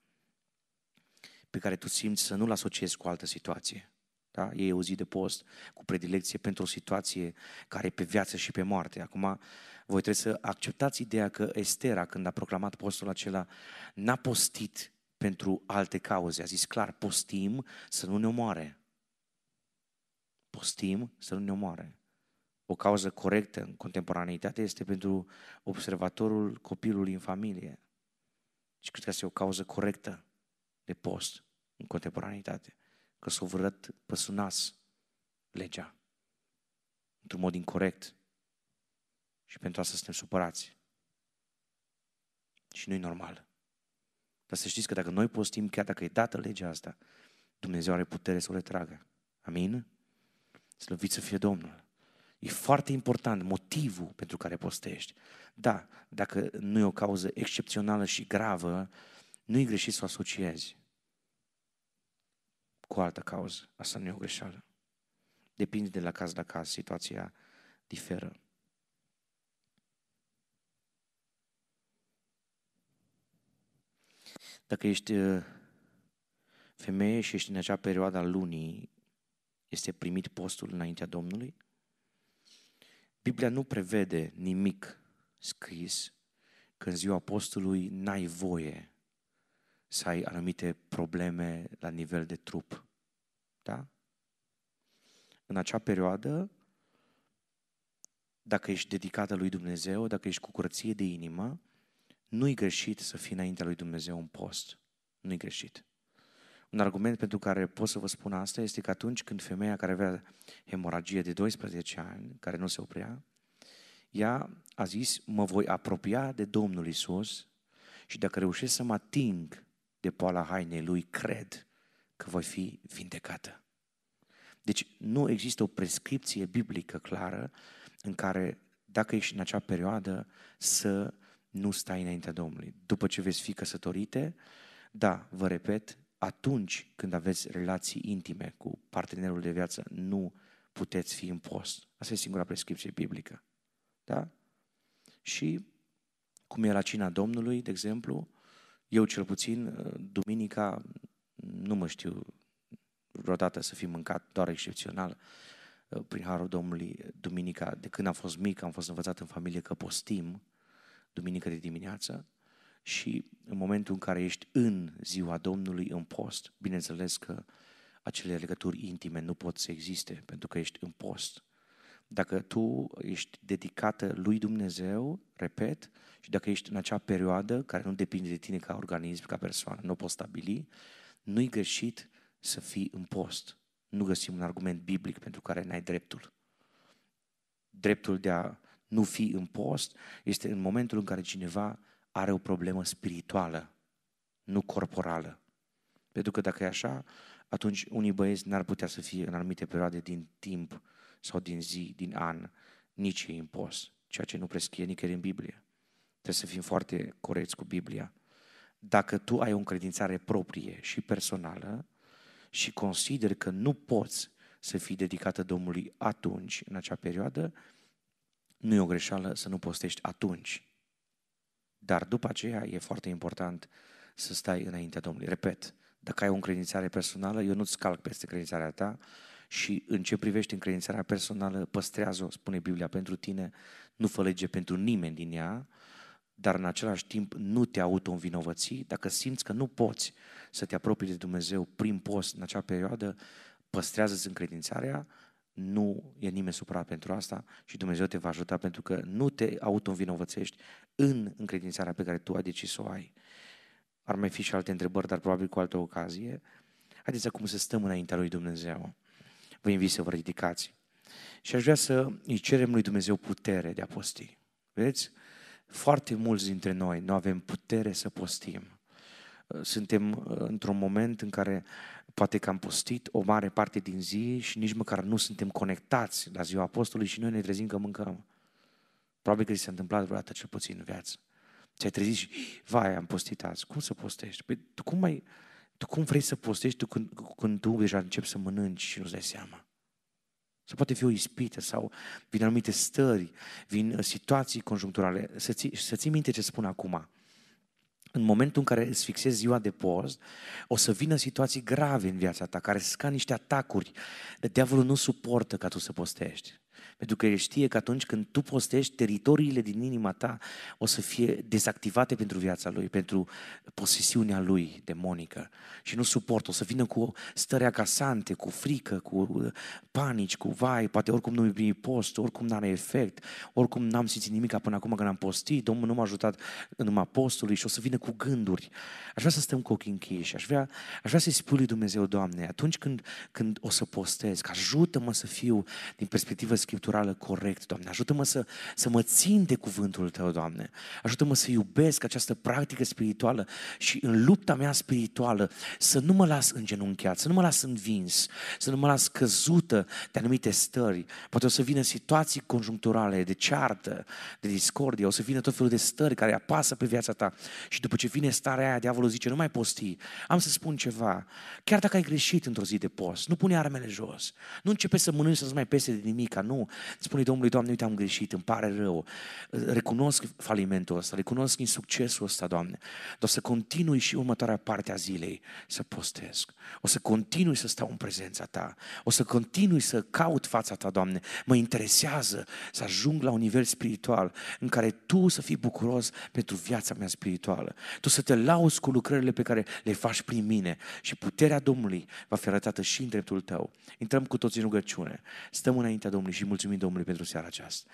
pe care tu simți să nu-l asociezi cu altă situație. Da? E o zi de post cu predilecție pentru o situație care e pe viață și pe moarte. Acum, voi trebuie să acceptați ideea că Estera, când a proclamat postul acela, n-a postit pentru alte cauze. A zis clar, postim să nu ne omoare. Postim să nu ne omoare. O cauză corectă în contemporaneitate este pentru observatorul copilului în familie. Și cred că este o cauză corectă de post în contemporaneitate. Că s-a vărăt păsunas legea într-un mod incorrect. Și pentru asta suntem supărați. Și nu-i normal. Dar să știți că dacă noi postim, chiar dacă e dată legea asta, Dumnezeu are putere să o retragă. Amin? Slăvit să fie Domnul. E foarte important motivul pentru care postești. Da, dacă nu e o cauză excepțională și gravă, nu e greșit să o asociezi cu altă cauză. Asta nu e o greșeală. Depinde de la caz la caz, situația diferă. Dacă ești uh, femeie și ești în acea perioadă a lunii, este primit postul înaintea Domnului? Biblia nu prevede nimic scris că în ziua postului n-ai voie să ai anumite probleme la nivel de trup. Da? În acea perioadă, dacă ești dedicată lui Dumnezeu, dacă ești cu curăție de inimă, nu-i greșit să fii înaintea lui Dumnezeu un post. Nu-i greșit. Un argument pentru care pot să vă spun asta este că atunci când femeia care avea hemoragie de 12 ani, care nu se oprea, ea a zis, mă voi apropia de Domnul Isus și dacă reușesc să mă ating de poala hainei lui, cred că voi fi vindecată. Deci nu există o prescripție biblică clară în care, dacă ești în acea perioadă, să nu stai înaintea Domnului. După ce veți fi căsătorite, da, vă repet, atunci când aveți relații intime cu partenerul de viață, nu puteți fi în post. Asta e singura prescripție biblică. Da? Și cum e la cina Domnului, de exemplu, eu cel puțin, duminica, nu mă știu vreodată să fi mâncat doar excepțional prin Harul Domnului, duminica, de când am fost mic, am fost învățat în familie că postim, duminică de dimineață, și în momentul în care ești în ziua Domnului în post, bineînțeles că acele legături intime nu pot să existe pentru că ești în post. Dacă tu ești dedicată lui Dumnezeu, repet, și dacă ești în acea perioadă care nu depinde de tine ca organism, ca persoană, nu poți stabili, nu-i greșit să fii în post. Nu găsim un argument biblic pentru care n-ai dreptul. Dreptul de a nu fi în post este în momentul în care cineva are o problemă spirituală, nu corporală. Pentru că dacă e așa, atunci unii băieți n-ar putea să fie în anumite perioade din timp sau din zi, din an, nici ei în post, ceea ce nu prescrie nicăieri în Biblie. Trebuie să fim foarte corecți cu Biblia. dacă tu ai o încredințare proprie și personală și consideri că nu poți să fii dedicată Domnului atunci, în acea perioadă, nu e o greșeală să nu postești atunci. Dar după aceea e foarte important să stai înaintea Domnului. Repet, dacă ai o încredințare personală, eu nu-ți calc peste credințarea ta și în ce privește încredințarea personală, păstrează-o, spune Biblia, pentru tine, nu fă lege pentru nimeni din ea, dar în același timp nu te auto-învinovăți. Dacă simți că nu poți să te apropii de Dumnezeu prin post în acea perioadă, păstrează-ți încredințarea, nu e nimeni supărat pentru asta și Dumnezeu te va ajuta pentru că nu te auto-învinovățești în încredințarea pe care tu ai decis să o ai. Ar mai fi și alte întrebări, dar probabil cu altă ocazie. Haideți acum să stăm înaintea lui Dumnezeu. Vă invit să vă ridicați. Și aș vrea să îi cerem lui Dumnezeu putere de a posti. Vedeți? Foarte mulți dintre noi nu avem putere să postim. Suntem uh, într-un moment în care poate că am postit o mare parte din zi și nici măcar nu suntem conectați la ziua apostolului și noi ne trezim că mâncăm. Probabil că ți s-a întâmplat vreodată cel puțin în viață. Ți-ai trezit și, vai, am postit azi. Cum să postești? Păi, tu cum mai, tu cum vrei să postești tu când, când tu deja începi să mănânci și nu-ți dai seama? Sau poate fi o ispită sau vin anumite stări, vin uh, situații conjuncturale. Să ții, să ții minte ce spun acum. În momentul în care îți fixezi ziua de post, o să vină situații grave în viața ta, care sunt ca niște atacuri. Diavolul nu suportă ca tu să postești. Pentru că el știe că atunci când tu postești, teritoriile din inima ta o să fie dezactivate pentru viața lui, pentru posesiunea lui demonică. Și nu suportă, o să vină cu stări acasante, cu frică, cu panici, cu vai, poate oricum nu-mi primi post, oricum n-are efect, oricum n-am simțit nimic până acum când am postit, Domnul nu m-a ajutat în urma postului și o să vină cu gânduri. Aș vrea să stăm cu ochii închiși, aș vrea, aș vrea să-i spui lui Dumnezeu, Doamne, atunci când, când o să postez, că ajută-mă să fiu din perspectivă scripturală, scripturală corect, Doamne. Ajută-mă să, să mă țin de cuvântul Tău, Doamne. Ajută-mă să iubesc această practică spirituală și în lupta mea spirituală să nu mă las îngenunchiat, să nu mă las învins, să nu mă las căzută de anumite stări. Poate o să vină situații conjuncturale de ceartă, de discordie, o să vină tot felul de stări care apasă pe viața ta și după ce vine starea aia, diavolul zice, nu mai posti. Am să spun ceva, chiar dacă ai greșit într-o zi de post, nu pune armele jos, nu începe să mănânci să-ți mai pese de nimic, nu, Spune Domnului, Doamne, uite, am greșit, îmi pare rău. Recunosc falimentul ăsta, recunosc insuccesul ăsta, Doamne. Dar o să continui și următoarea parte a zilei să postesc. O să continui să stau în prezența Ta. O să continui să caut fața Ta, Doamne. Mă interesează să ajung la un nivel spiritual în care Tu să fii bucuros pentru viața mea spirituală. Tu să te lauzi cu lucrările pe care le faci prin mine și puterea Domnului va fi arătată și în dreptul Tău. Intrăm cu toți în rugăciune. Stăm înaintea Domnului și mulțumim Domnului pentru seara aceasta.